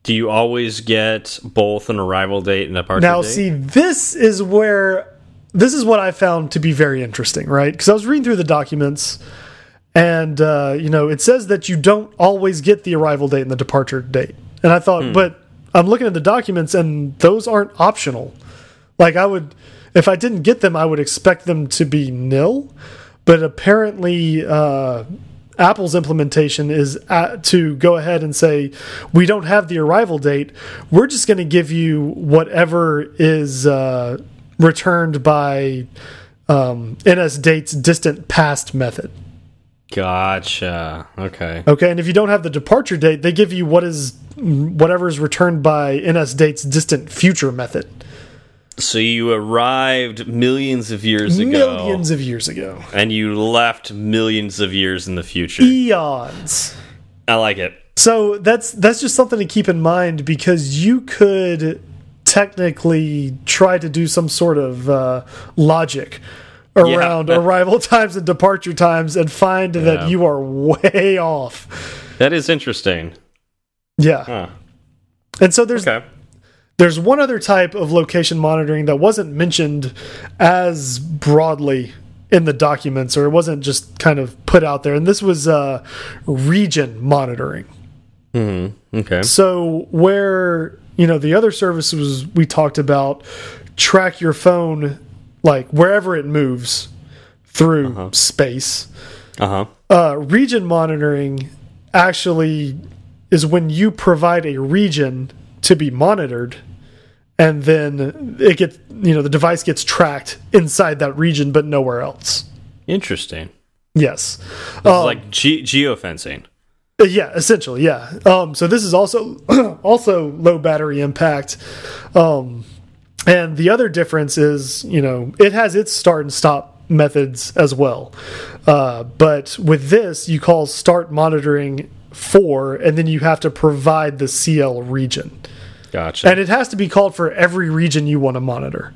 Do you always get both an arrival date and a departure now, date? Now, see, this is where this is what I found to be very interesting, right? Because I was reading through the documents, and uh, you know, it says that you don't always get the arrival date and the departure date, and I thought, hmm. but I'm looking at the documents, and those aren't optional. Like I would, if I didn't get them, I would expect them to be nil, but apparently. Uh, Apple's implementation is to go ahead and say, we don't have the arrival date. We're just going to give you whatever is uh, returned by um, NSDate's distant past method. Gotcha. Okay. Okay, and if you don't have the departure date, they give you what is whatever is returned by NSDate's distant future method. So you arrived millions of years ago. Millions of years ago. And you left millions of years in the future. Eons. I like it. So that's that's just something to keep in mind because you could technically try to do some sort of uh, logic around arrival times and departure times and find Yeah. that you are way off. That is interesting. Yeah. Huh. And so there's Okay. There's one other type of location monitoring that wasn't mentioned as broadly in the documents or it wasn't just kind of put out there and this was uh, region monitoring. Okay. so where you know the other services we talked about track your phone like wherever it moves through space. Uh huh. uh, region monitoring actually is when you provide a region to be monitored and then it gets you know the device gets tracked inside that region but nowhere else Interesting. yes This Um, is like ge geofencing. Uh, Yeah, essentially, yeah. Um, so this is also also low battery impact, um, and the other difference is, you know, it has its start and stop methods as well. Uh, but with this, you call start monitoring for, and then you have to provide the CL region, Gotcha. and it has to be called for every region you want to monitor.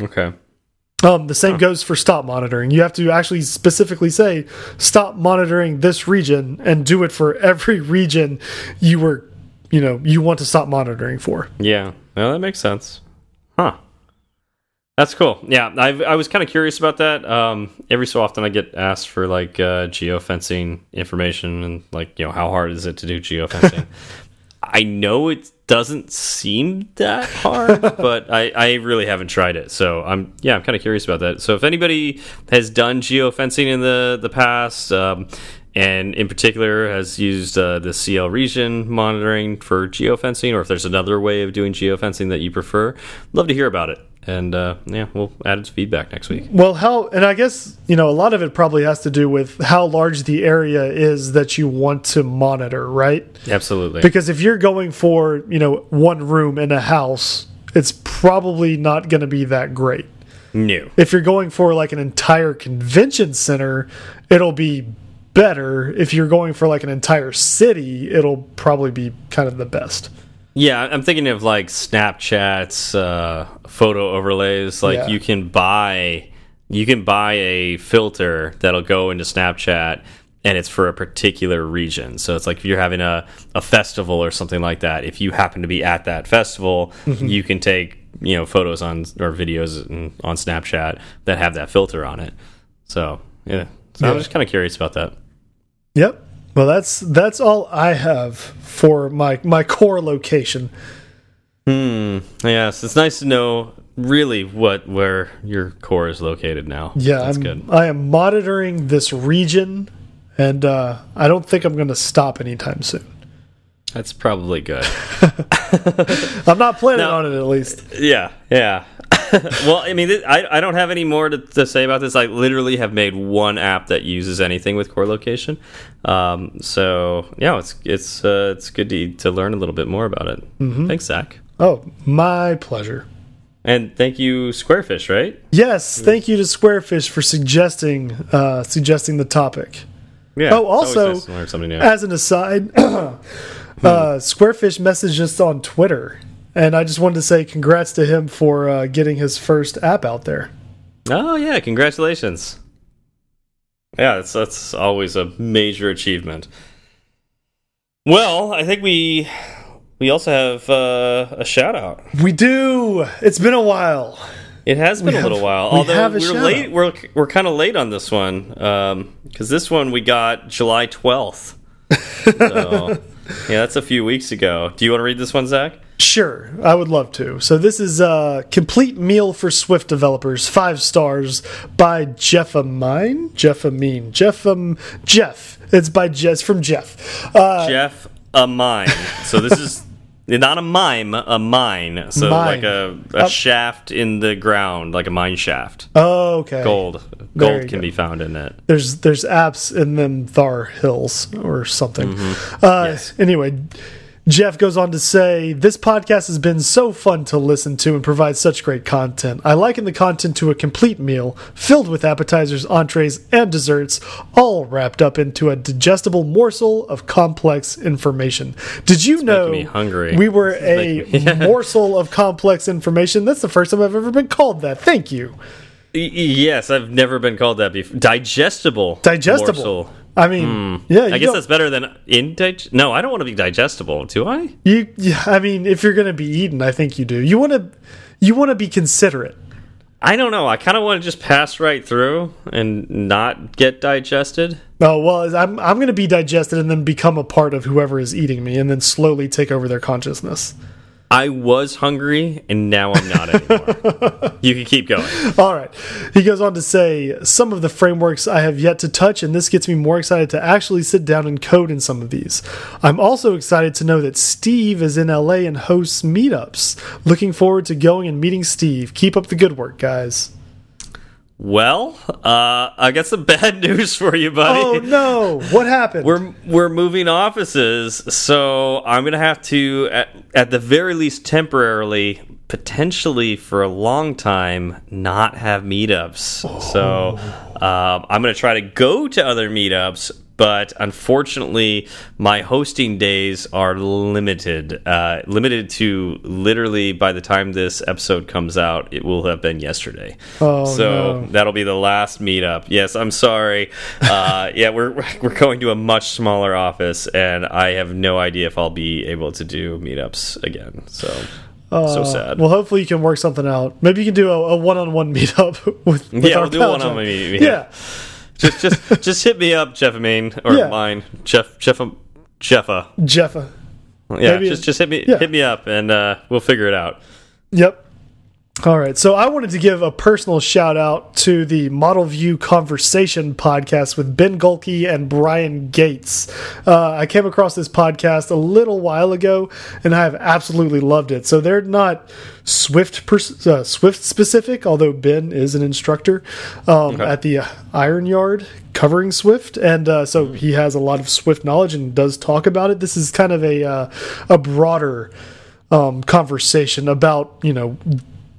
okay. Um, the same goes for stop monitoring. You have to actually specifically say stop monitoring this region and do it for every region you were, you know, you want to stop monitoring for. Yeah. Well, that makes sense. Huh. That's cool. Yeah, I I was kind of curious about that. Um, every so often I get asked for like uh, geofencing information and like you know how hard is it to do geofencing. I know it doesn't seem that hard, but I, I really haven't tried it. So I'm yeah I'm kind of curious about that. So if anybody has done geofencing in the the past. Um, and in particular has used uh, the CL region monitoring for geofencing, or if there's another way of doing geofencing that you prefer, love to hear about it. And uh, yeah, we'll add its feedback next week. Well, how, and I guess, you know, a lot of it probably has to do with how large the area is that you want to monitor, right? Absolutely. Because if you're going for, you know, one room in a house, it's probably not going to be that great. New. if you're going for like an entire convention center, it'll be better. If you're going for like an entire city, it'll probably be kind of the best. Yeah, I'm thinking of like Snapchat's uh, photo overlays. Like Yeah. you can buy, you can buy a filter that'll go into Snapchat, and it's for a particular region. So it's like if you're having a a festival or something like that. If you happen to be at that festival, you can take you know photos on or videos on Snapchat that have that filter on it. So yeah, so I'm just kind of curious about that. Yep. Well, that's that's all I have for my my core location. Hmm. Yes, it's nice to know really what where your core is located now. Yeah, that's I'm, good. I am monitoring this region, and uh, I don't think I'm going to stop anytime soon. That's probably good. I'm not planning No. on it at least. yeah, yeah. well, I mean, I I don't have any more to, to say about this. I literally have made one app that uses anything with core location. Um, so yeah, it's it's uh, it's good to to learn a little bit more about it. Mm-hmm. Thanks, Zach, Oh, my pleasure. and thank you, Squarefish. Right? Yes, thank you to Squarefish for suggesting uh, suggesting the topic. Yeah. Oh, also, nice to learn something new. As an aside, uh, Squarefish messaged us on Twitter, and I just wanted to say congrats to him for uh, getting his first app out there. Oh yeah, congratulations. Yeah, that's that's always a major achievement. Well, I think we we also have uh, a shout out. We do. It's been a while. It has been We a little have- while, we although have a we're shout late. We're we're kind of late on this one because this one we got July twelfth. So, yeah, that's a few weeks ago. Do you want to read this one, Zach? Sure, I would love to. So this is a complete meal for Swift developers, five stars by Jeff Amine, Jeff Amine, Jeff um, Jeff. It's by Jess from Jeff. Uh, Jeff a mine. So this is not a mime, a mine. So Mine. like a, a Uh, shaft in the ground, like a mine shaft. oh, okay. Gold, gold can go. be found in it. there's there's apps in them Thar Hills or something. Mm-hmm. Uh, Yes. Anyway, Jeff goes on to say, This podcast has been so fun to listen to and provides such great content. I liken the content to a complete meal filled with appetizers, entrees, and desserts, all wrapped up into a digestible morsel of complex information. Did you know me hungry. we were a morsel of complex information? That's the first time I've ever been called that. Thank you. Yes, I've never been called that before. Digestible. Digestible. morsel. I mean, hmm. yeah. I guess that's better than indig. No, I don't want to be digestible. Do I? You, I mean, if you're going to be eaten, I think you do. You want to, you want to be considerate. I don't know. I kind of want to just pass right through and not get digested. Oh well, I'm I'm going to be digested and then become a part of whoever is eating me, and then slowly take over their consciousness. I was hungry and now I'm not anymore. you can keep going. All right. He goes on to say some of the frameworks I have yet to touch, and this gets me more excited to actually sit down and code in some of these. I'm also excited to know that Steve is in LA and hosts meetups. Looking forward to going and meeting Steve. Keep up the good work, guys. Well, uh, I got some bad news for you, buddy. Oh no! What happened? We're we're moving offices, so I'm gonna have to, at, at the very least, temporarily, potentially for a long time, not have meetups. So um, I'm gonna try to go to other meetups, but unfortunately, my hosting days are limited. Uh, limited to literally by the time this episode comes out, it will have been yesterday. Oh, so no. that'll be the last meetup. Yes, I'm sorry. Uh, yeah, we're we're going to a much smaller office, and I have no idea if I'll be able to do meetups again. So so Uh, sad. Well, hopefully you can work something out. Maybe you can do a, a one-on-one meetup with, with Yeah, our we'll do pal one on one meet- Yeah. yeah. Just just just hit me up, Jeff Amin, or Yeah. mine, Jeff Jeff Jeffa. Jeffa. Yeah, Maybe- just just hit me yeah. hit me up, and uh, we'll figure it out. Yep. All right. So I wanted to give a personal shout out to the Model View Conversation podcast with Ben Gohlke and Brian Gates. Uh, I came across this podcast a little while ago, and I have absolutely loved it. So they're not Swift uh, Swift specific, although Ben is an instructor um, at the Iron Yard covering Swift, and uh, so he has a lot of Swift knowledge and does talk about it. This is kind of a uh, a broader um, conversation about you know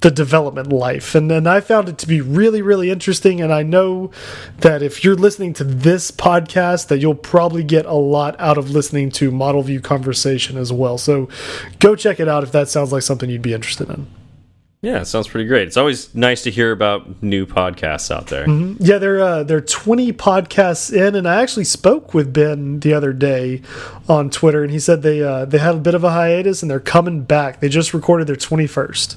the development life. And then i found it to be really really interesting. And i know that if you're listening to this podcast that you'll probably get a lot out of listening to model view conversation as well. So go check it out if that sounds like something you'd be interested in. Yeah, it sounds pretty great. It's always nice to hear about new podcasts out there. yeah they're uh, they're 20 podcasts in and i actually spoke with ben the other day on twitter and he said they uh, they had a bit of a hiatus and they're coming back. They just recorded their 21st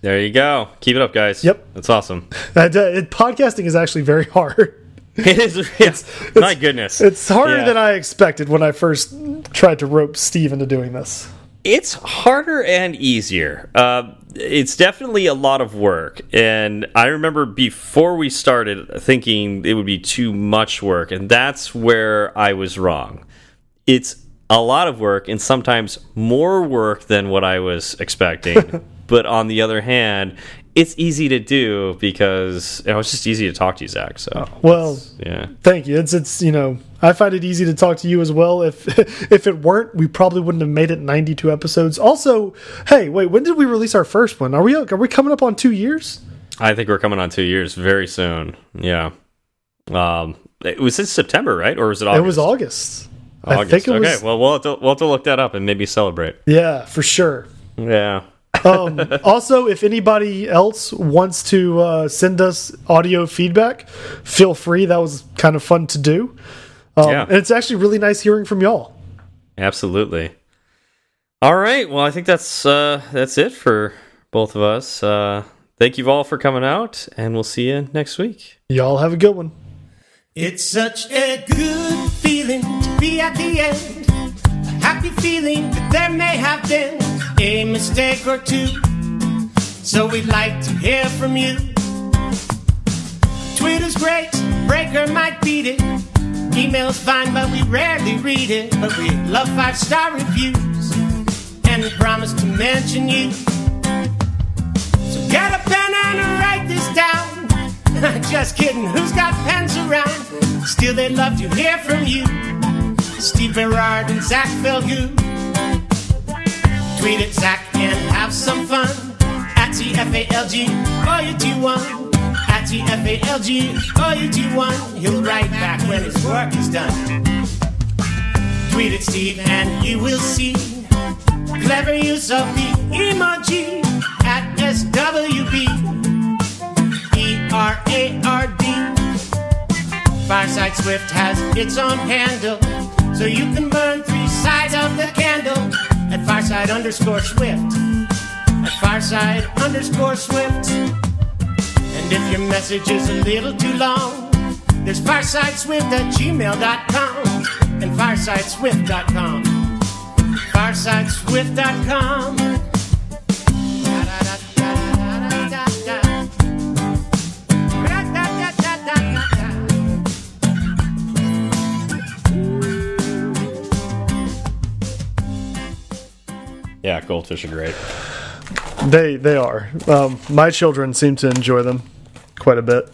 There you go. Keep it up, guys. Yep. that's awesome. Uh, it, podcasting is actually very hard It is. It's, my goodness. It's harder Yeah. than I expected when I first tried to rope Steve into doing this. It's harder and easier. Uh, it's definitely a lot of work. And I remember before we started thinking it would be too much work. And that's where I was wrong. It's a lot of work and sometimes more work than what I was expecting. but on the other hand, it's easy to do because you know, it's just easy to talk to you, Zach. So, Well, yeah. thank you. It's it's you know I find it easy to talk to you as well. If if it weren't, we probably wouldn't have made it 92 episodes. Also, hey, wait, when did we release our first one? Are we are we coming up on two years? I think we're coming on two years very soon. Yeah. Um, it was in September, right? Or was it August? It was August. I think it okay, was. well, we'll have, to, we'll have to look that up and maybe celebrate. Yeah, for sure. Yeah. Um, also, if anybody else wants to uh, send us audio feedback, feel free. That was kind of fun to do. Um, Yeah. And it's actually really nice hearing from y'all. Absolutely. All right. Well, I think that's uh, that's it for both of us. Uh, thank you all for coming out, and we'll see you next week. Y'all have a good one. It's such a good feeling to be at the end. A happy feeling that there may have been a mistake or two. So we'd like to hear from you. Twitter's great, Breaker might beat it. Email's fine, but we rarely read it. But we love five star reviews, and we promise to mention you. So get a pen and write this down. Just kidding, who's got pens around? Still, they'd love to hear from you. Steve Berard and Zach Felgu. Tweet at Zach and have some fun. At TFALG, or you do one. At TFALG, or you do one. He'll write back when his work is done. Tweet at Steve and you will see clever use of the emoji at SWB. Fireside Swift has its own handle, so you can burn three sides of the candle at Fireside underscore Swift. At Fireside underscore Swift. And if your message is a little too long, there's firesideswift at gmail.com and firesideswift.com. Firesideswift.com. Yeah, goldfish are great. They they are. Um, my children seem to enjoy them quite a bit.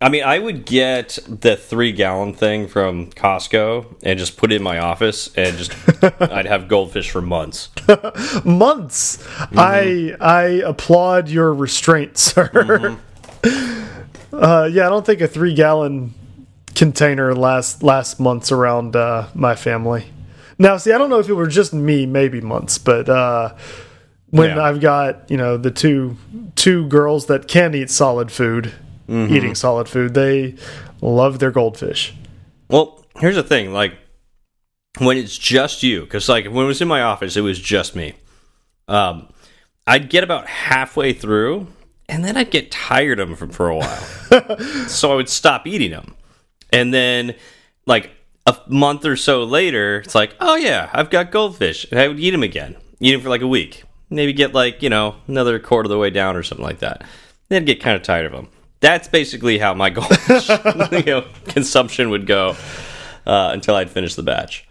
I mean, I would get the three gallon thing from Costco and just put it in my office, and just I'd have goldfish for months. Months. I I applaud your restraint, sir. uh, yeah, I don't think a three gallon container lasts last months around uh, my family. Now, see, I don't know if it were just me, maybe months, but uh, when Yeah. I've got you know the two two girls that can eat solid food, eating solid food, they love their goldfish. Well, here's the thing: like when it's just you, because like when it was in my office, it was just me. Um, I'd get about halfway through, and then I'd get tired of them for, for a while, so I would stop eating them, and then like a month or so later, it's like, oh yeah, I've got goldfish, and I would eat them again, eat them for like a week, maybe get like you know another quarter of the way down or something like that. Then I'd get kind of tired of them. That's basically how my goldfish you know, consumption would go uh, until I'd finish the batch.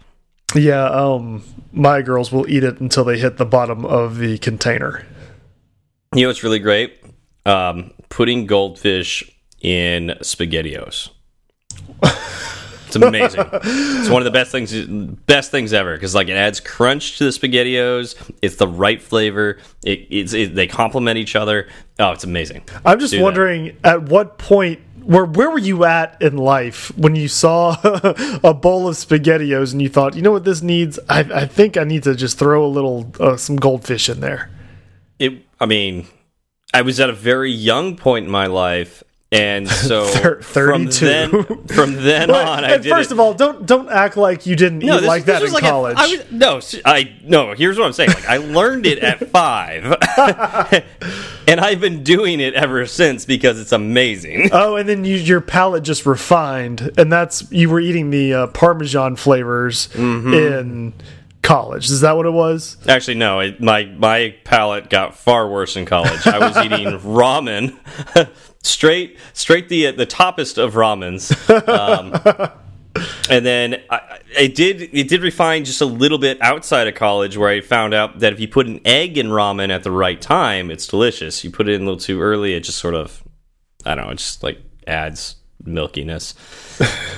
Yeah, um, my girls will eat it until they hit the bottom of the container. You know what's really great? Um, putting goldfish in SpaghettiOs. It's amazing. it's one of the best things, best things ever because like it adds crunch to the SpaghettiOs. It's the right flavor. It, it's it, they complement each other. Oh, it's amazing. I'm just Do that. wondering at what point where where were you at in life when you saw a bowl of spaghettios and you thought, you know what this needs? I, I think I need to just throw a little uh, some goldfish in there. It. I mean, I was at a very young point in my life, and so from 32. then from then But- on, I did first it. of all, don't don't act like you didn't eat this- like this that in like college. I was, no, I no. Here's what I'm saying. Like I learned it at five, and I've been doing it ever since because it's amazing. Oh, and then you, your palate just refined, and that's you were eating the uh, Parmesan flavors Mm-hmm. in college. Is that what it was? Actually, no. It, my my palate got far worse in college. I was eating ramen, straight straight the the toppest of ramens. Um, and then I, I- did it did refine just a little bit outside of college, where I found out that if you put an egg in ramen at the right time, it's delicious. You put it in a little too early, it just sort of I don't know, it just like adds milkiness.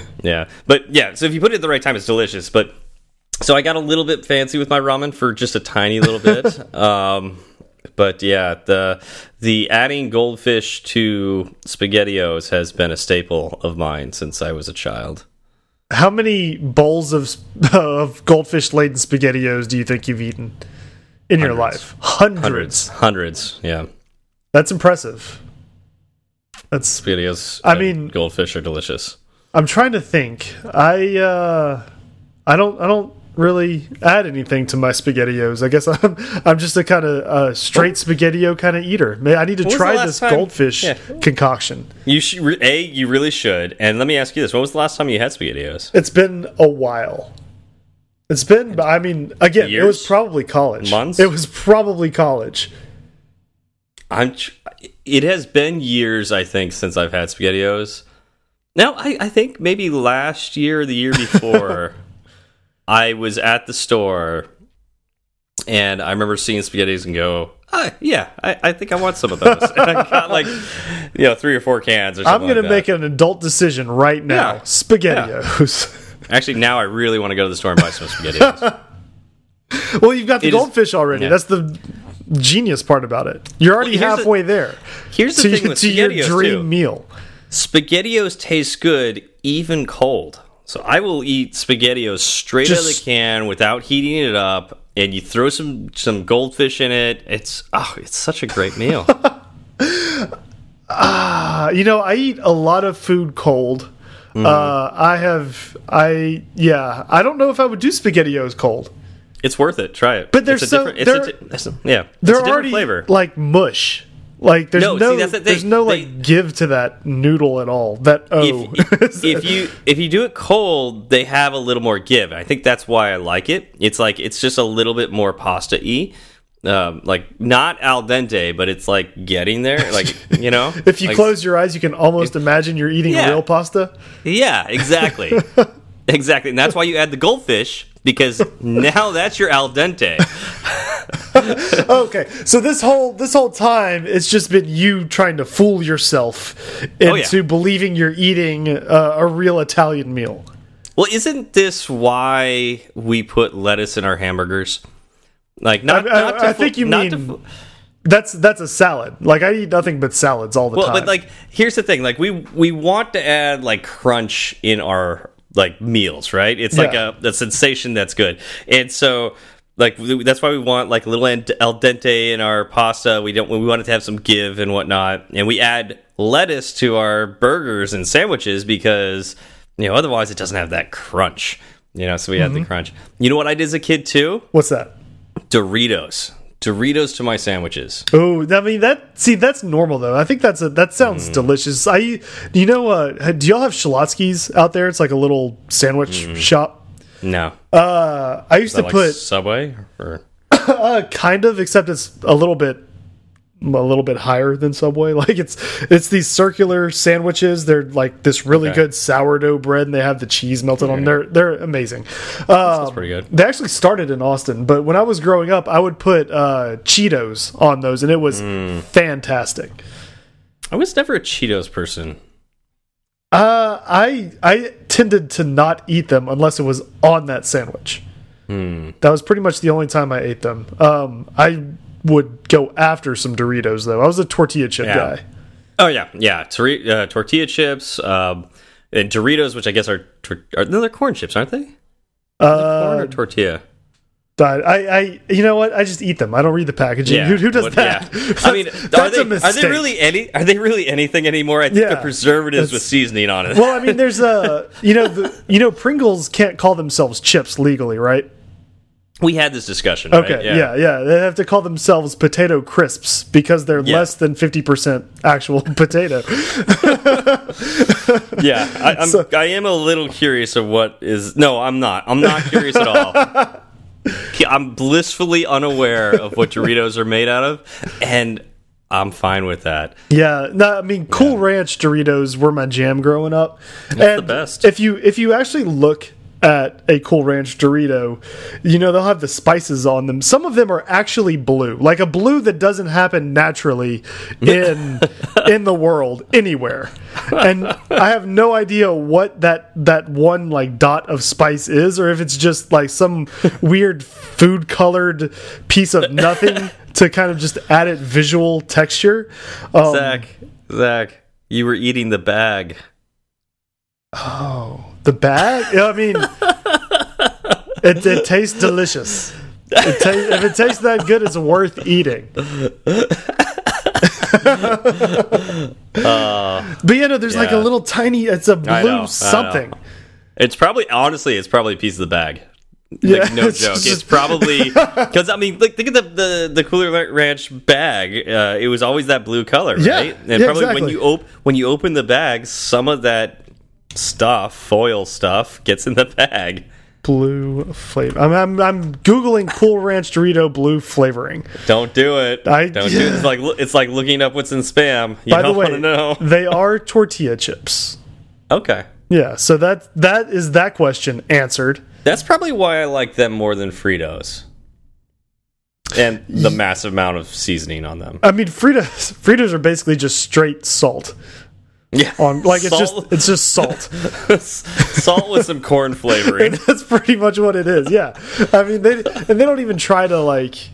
yeah, but yeah. So if you put it at the right time, it's delicious. But so I got a little bit fancy with my ramen for just a tiny little bit. um, but yeah, the the adding goldfish to spaghettios has been a staple of mine since I was a child. How many bowls of of goldfish laden spaghettios do you think you've eaten in your life? Hundreds. Hundreds, hundreds. Yeah, That's impressive. That's. spaghettios. I mean- goldfish are delicious. I'm trying to think. I uh, I don't I don't really add anything to my spaghettios. I guess I'm I'm just a kind of uh, straight spaghettio kind of eater. May I need to was try this time- goldfish Yeah. concoction. You should a you really should. And let me ask you this: When was the last time you had spaghettios? It's been a while. It's been. I mean, again, it was probably college. Months? It was probably college. I'm. It has been years, I think, since I've had spaghettios. Now, I, I think maybe last year, or the year before, I was at the store, and I remember seeing spaghettis and go, ah, "Yeah, I, I think I want some of those." and I got like, you know, three or four cans or I'm going to make an adult decision right now. Yeah. Spaghettios. Actually, now I really want to go to the store and buy some spaghettios. well, you've got the It is- goldfish already. yeah. That's the genius part about it. You're already Well, here's the- halfway there. Here's the to, thing with to your dream too. meal. Spaghettios taste good even cold. So I will eat spaghettios straight out of the can without heating it up, and you throw some some goldfish in it. It's oh, it's such a great meal. Uh, you know, I eat a lot of food cold. Mm-hmm. Uh, I have, I yeah, I don't know if I would do spaghettios cold. It's worth it. Try it. But a so- different. They're- a- yeah. It's They're a different already flavor. like mush. Like there's No, no, see, the there's no They- like give to that noodle at all. That oh, if, if you if you do it cold, they have a little more give. I think that's why I like it. It's like it's just a little bit more pasta y. Um, like not al dente, but it's like getting there. Like you know, if you Like- close your eyes, you can almost imagine you're eating Yeah. real pasta. Yeah, exactly, exactly, and that's why you add the goldfish because now that's your al dente. Okay, so this whole this whole time, it's just been you trying to fool yourself into Oh, yeah. believing you're eating uh, a real Italian meal. Well, isn't this why we put lettuce in our hamburgers? Like not, I- not to I think you not to mean That's that's a salad. Like I eat nothing but salads all the Well, time. but like, here's the thing: like, we we want to add like crunch in our like meals, right? It's like a, a sensation that's good, and so like that's why we want like a little al dente in our pasta. We don't we want it to have some give and whatnot, and we add lettuce to our burgers and sandwiches because you know otherwise it doesn't have that crunch. You know, so we add Mm-hmm. the crunch. You know what I did as a kid too? What's that? Doritos. Doritos to my sandwiches. Oh, I mean that. See, that's normal though. I think that's a that Mm. sounds delicious. I, you know, uh, do y'all have Schlotzsky's out there? It's like a little sandwich shop. No, Uh, I used Mm. To like put Subway or uh, kind of, except it's a little bit a little bit higher than Subway. Like it's it's these circular sandwiches. They're like this really Okay. good sourdough bread, and they have the cheese melted on. them. They're they're amazing. Um, pretty good. They actually started in Austin, but when I was growing up, I would put uh, Cheetos on those, and it was Mm. fantastic. I was never a Cheetos person. Uh, I I tended to not eat them unless it was on that sandwich. Hmm. That was pretty much the only time I ate them. Um, I would go after some Doritos though. I was a tortilla chip Yeah. guy. Oh yeah, yeah. Tor uh, tortilla chips um, and Doritos, which I guess are, are no, they're corn chips, aren't they? corn Uh, or tortilla? I, I, you know what? I just eat them. I don't read the packaging. Who, who does What- that? yeah. I mean, are they, are they really any? Are they really anything anymore? I think Yeah. the preservatives with seasoning on it. Well, I mean, there's a, you know, the, you know, Pringles can't call themselves chips legally, right? We had this discussion. Okay, right? yeah. yeah, They have to call themselves potato crisps because they're Yeah. less than 50% actual potato. yeah. I, I'm, So- I am a little curious of what is. No, I'm not. I'm not curious at all. I'm blissfully unaware of what Doritos are made out of, and I'm fine with that. Yeah, no, I mean, Cool Ranch Doritos were my jam growing up. and the best. If you if you actually look at a Cool Ranch Dorito, you know they'll have the spices on them. Some of them are actually blue, like a blue that doesn't happen naturally in in the world anywhere. And I have no idea what that that one like dot of spice is, or if it's just like some weird food colored piece of nothing. To kind of just add it visual texture, um, Zach, Zach, you were eating the bag. Oh, the bag? Yeah, I mean, it, it tastes delicious. It ta if it tastes that good, it's worth eating. but you know, there's like a little tiny. It's a I know, I blue know. something. It's probably honestly, it's probably a piece of the bag. Yeah, like, no it's joke. just- It's probably because I mean, like think of the the the Cooler Ranch bag. Uh, it was always that blue color, Yeah, right? And yeah, probably when you op when you open the bag, some of that stuff, foil stuff, gets in the bag. Blue flavor. I'm, I'm I'm googling Cool Ranch Dorito blue flavoring. Don't do it. I- Don't do it. It's like it's like looking up what's in spam. You By the way, they are tortilla chips. Okay. Yeah, so that that is that question answered. That's probably why I like them more than Fritos. And the massive amount of seasoning on them. I mean, Fritos Fritos are basically just straight salt Yeah. on like it's just it's just salt. salt with some corn flavoring. That's pretty much what it is. Yeah, I mean, they and they don't even try to like,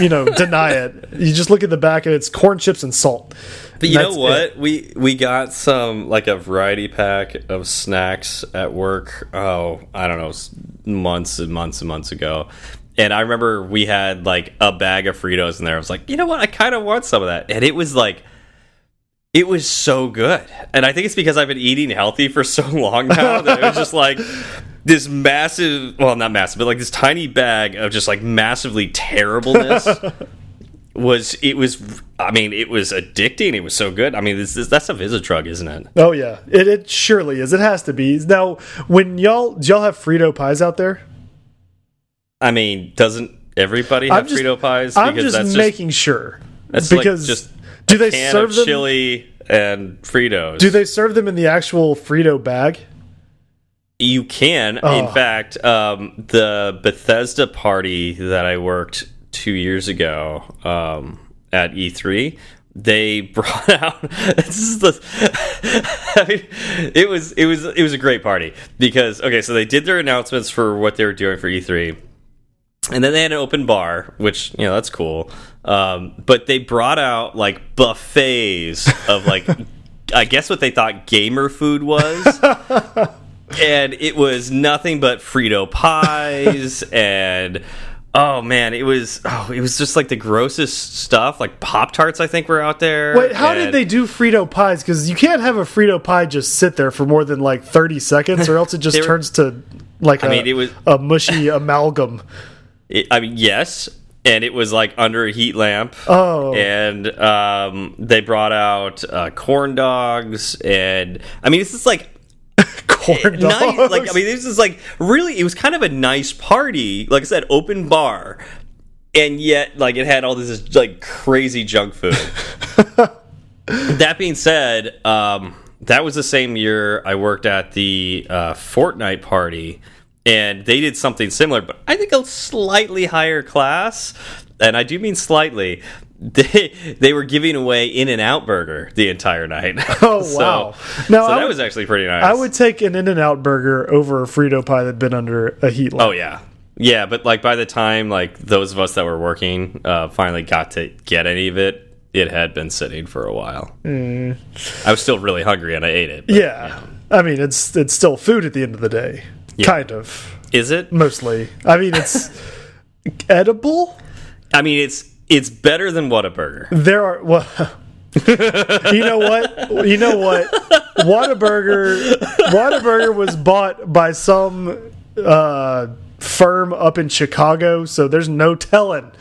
you know, deny it. You just look at the back and it's corn chips and salt. But you know what? it. We we got some like a variety pack of snacks at work. Oh, I don't know, months and months and months ago. And I remember we had like a bag of Fritos in there. I was like, you know what? I kind of want some of that. And it was like, It was so good. And I think it's because I've been eating healthy for so long now that it was just like this massive, well, not massive, but like this tiny bag of just like massively terribleness was, it was, I mean, it was addicting. It was so good. I mean, this, this, that stuff is a drug, isn't it? Oh yeah, it, it surely is. It has to be. Now, when y'all do y'all have Frito pies out there? I mean, doesn't everybody have just- Frito pies? I'm just that's making sure that's because like just do they serve them? chili and Fritos. Do they serve them in the actual Frito bag? You can. In Oh. fact, um, the Bethesda party that I worked two years ago um, at E3, they brought out. This is the. I mean, it was it was it was a great party because okay, so they did their announcements for what they were doing for E3, and then they had an open bar, which you know that's cool. Um, but they brought out like buffets of like, I guess what they thought gamer food was and it was nothing but Frito pies and oh man, it was oh it was just like the grossest stuff. Like Pop Tarts, I think were out there. Wait, how did they do Frito pies? Because you can't have a Frito pie just sit there for more than like 30 seconds, or else it just were- turns to like a mean, it was- a mushy amalgam. It, I mean, yes, and it was like under a heat lamp. Oh. and um, they brought out uh, corn dogs, and I mean, this is like Corn dogs. nice. Like I mean, this is like really. It was kind of a nice party. Like I said, open bar, and yet like it had all this like crazy junk food. that being said, um, that was the same year I worked at the uh, Fortnite party, and they did something similar, but I think a slightly higher class, and I do mean slightly. They they were giving away In and Out Burger the entire night. Oh, So- wow. So, Now, I that would- was actually pretty nice. I would take an In and Out burger over a Frito pie that'd been under a heat lamp. Oh yeah, yeah. But like by the time like those of us that were working uh, finally got to get any of it, it had been sitting for a while. I was still really hungry and I ate it. but- Mm. yeah. I mean, it's it's still food at the end of the day, kind of, Is it? mostly. I mean, it's edible. I mean, it's it's better than Whataburger. There are well. you know what? You know what? Whataburger Whataburger was bought by some uh, firm up in Chicago, so there's no telling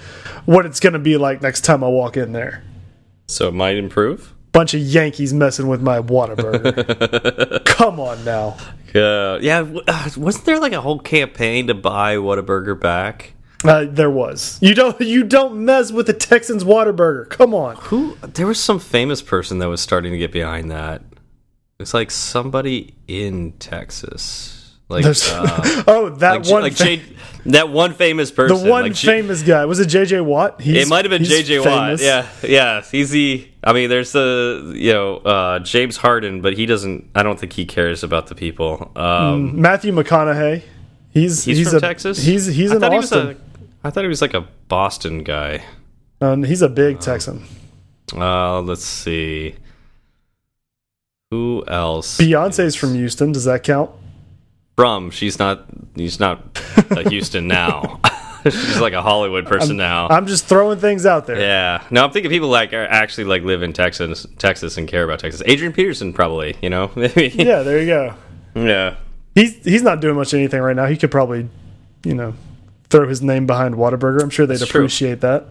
what it's going to be like next time I walk in there. So it might improve. Bunch of Yankees messing with my Whataburger. Come on now. Uh, yeah, wasn't there like a whole campaign to buy Whataburger back? Uh, there was. You don't you don't mess with the Texans Whataburger. Come on. Who? There was some famous person that was starting to get behind that. It's like somebody in Texas, like uh, oh, that like, one like J, that one famous person. the one like famous guy. Was it JJ Watt? He's, It might have been JJ Watt. Yeah, yeah. He's the. I mean, there's the you know uh, James Harden, but he doesn't. I don't think he cares about the people. Um, Matthew McConaughey. He's he's, he's from a, Texas. He's he's I in thought he a- I thought he was like a Boston guy. Um, he's a big Texan. Uh, let's see. Who else? Beyonce's is from Houston. Does that count? From she's not. He's not a Houston now. she's like a Hollywood person now. I'm just throwing things out there. yeah. No, I'm thinking people like are actually like live in Texas, Texas, and care about Texas. Adrian Peterson probably. You know, maybe. Yeah, there you go. yeah. He's he's not doing much of anything right now. He could probably, you know, throw his name behind Whataburger. I'm sure they'd true. appreciate that.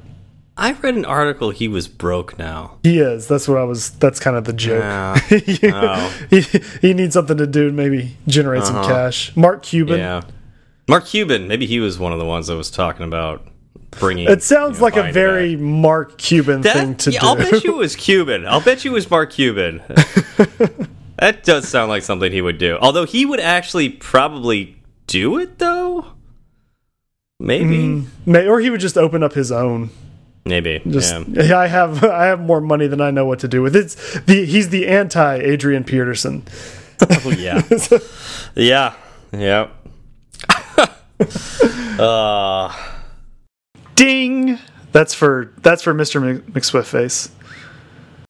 I read an article he was broke now. He is. That's what I was. That's kind of the joke. Yeah. Oh. he he needs something to do. Maybe generate some uh-huh. cash. Mark Cuban. Yeah. Mark Cuban, maybe he was one of the ones that was talking about bringing. It sounds you know, like a very back. Mark Cuban That- thing to yeah, do. I'll bet you it was Cuban. I'll bet you it was Mark Cuban. that does sound like something he would do. Although he would actually probably do it though. Maybe. Mm, may- or he would just open up his own. Maybe. Just yeah. I have I have more money than I know what to do with. It's the he's the anti Adrian Peterson. Oh, yeah. yeah. Yeah. uh Ding. That's for that's for Mr. Mc- McSwift face.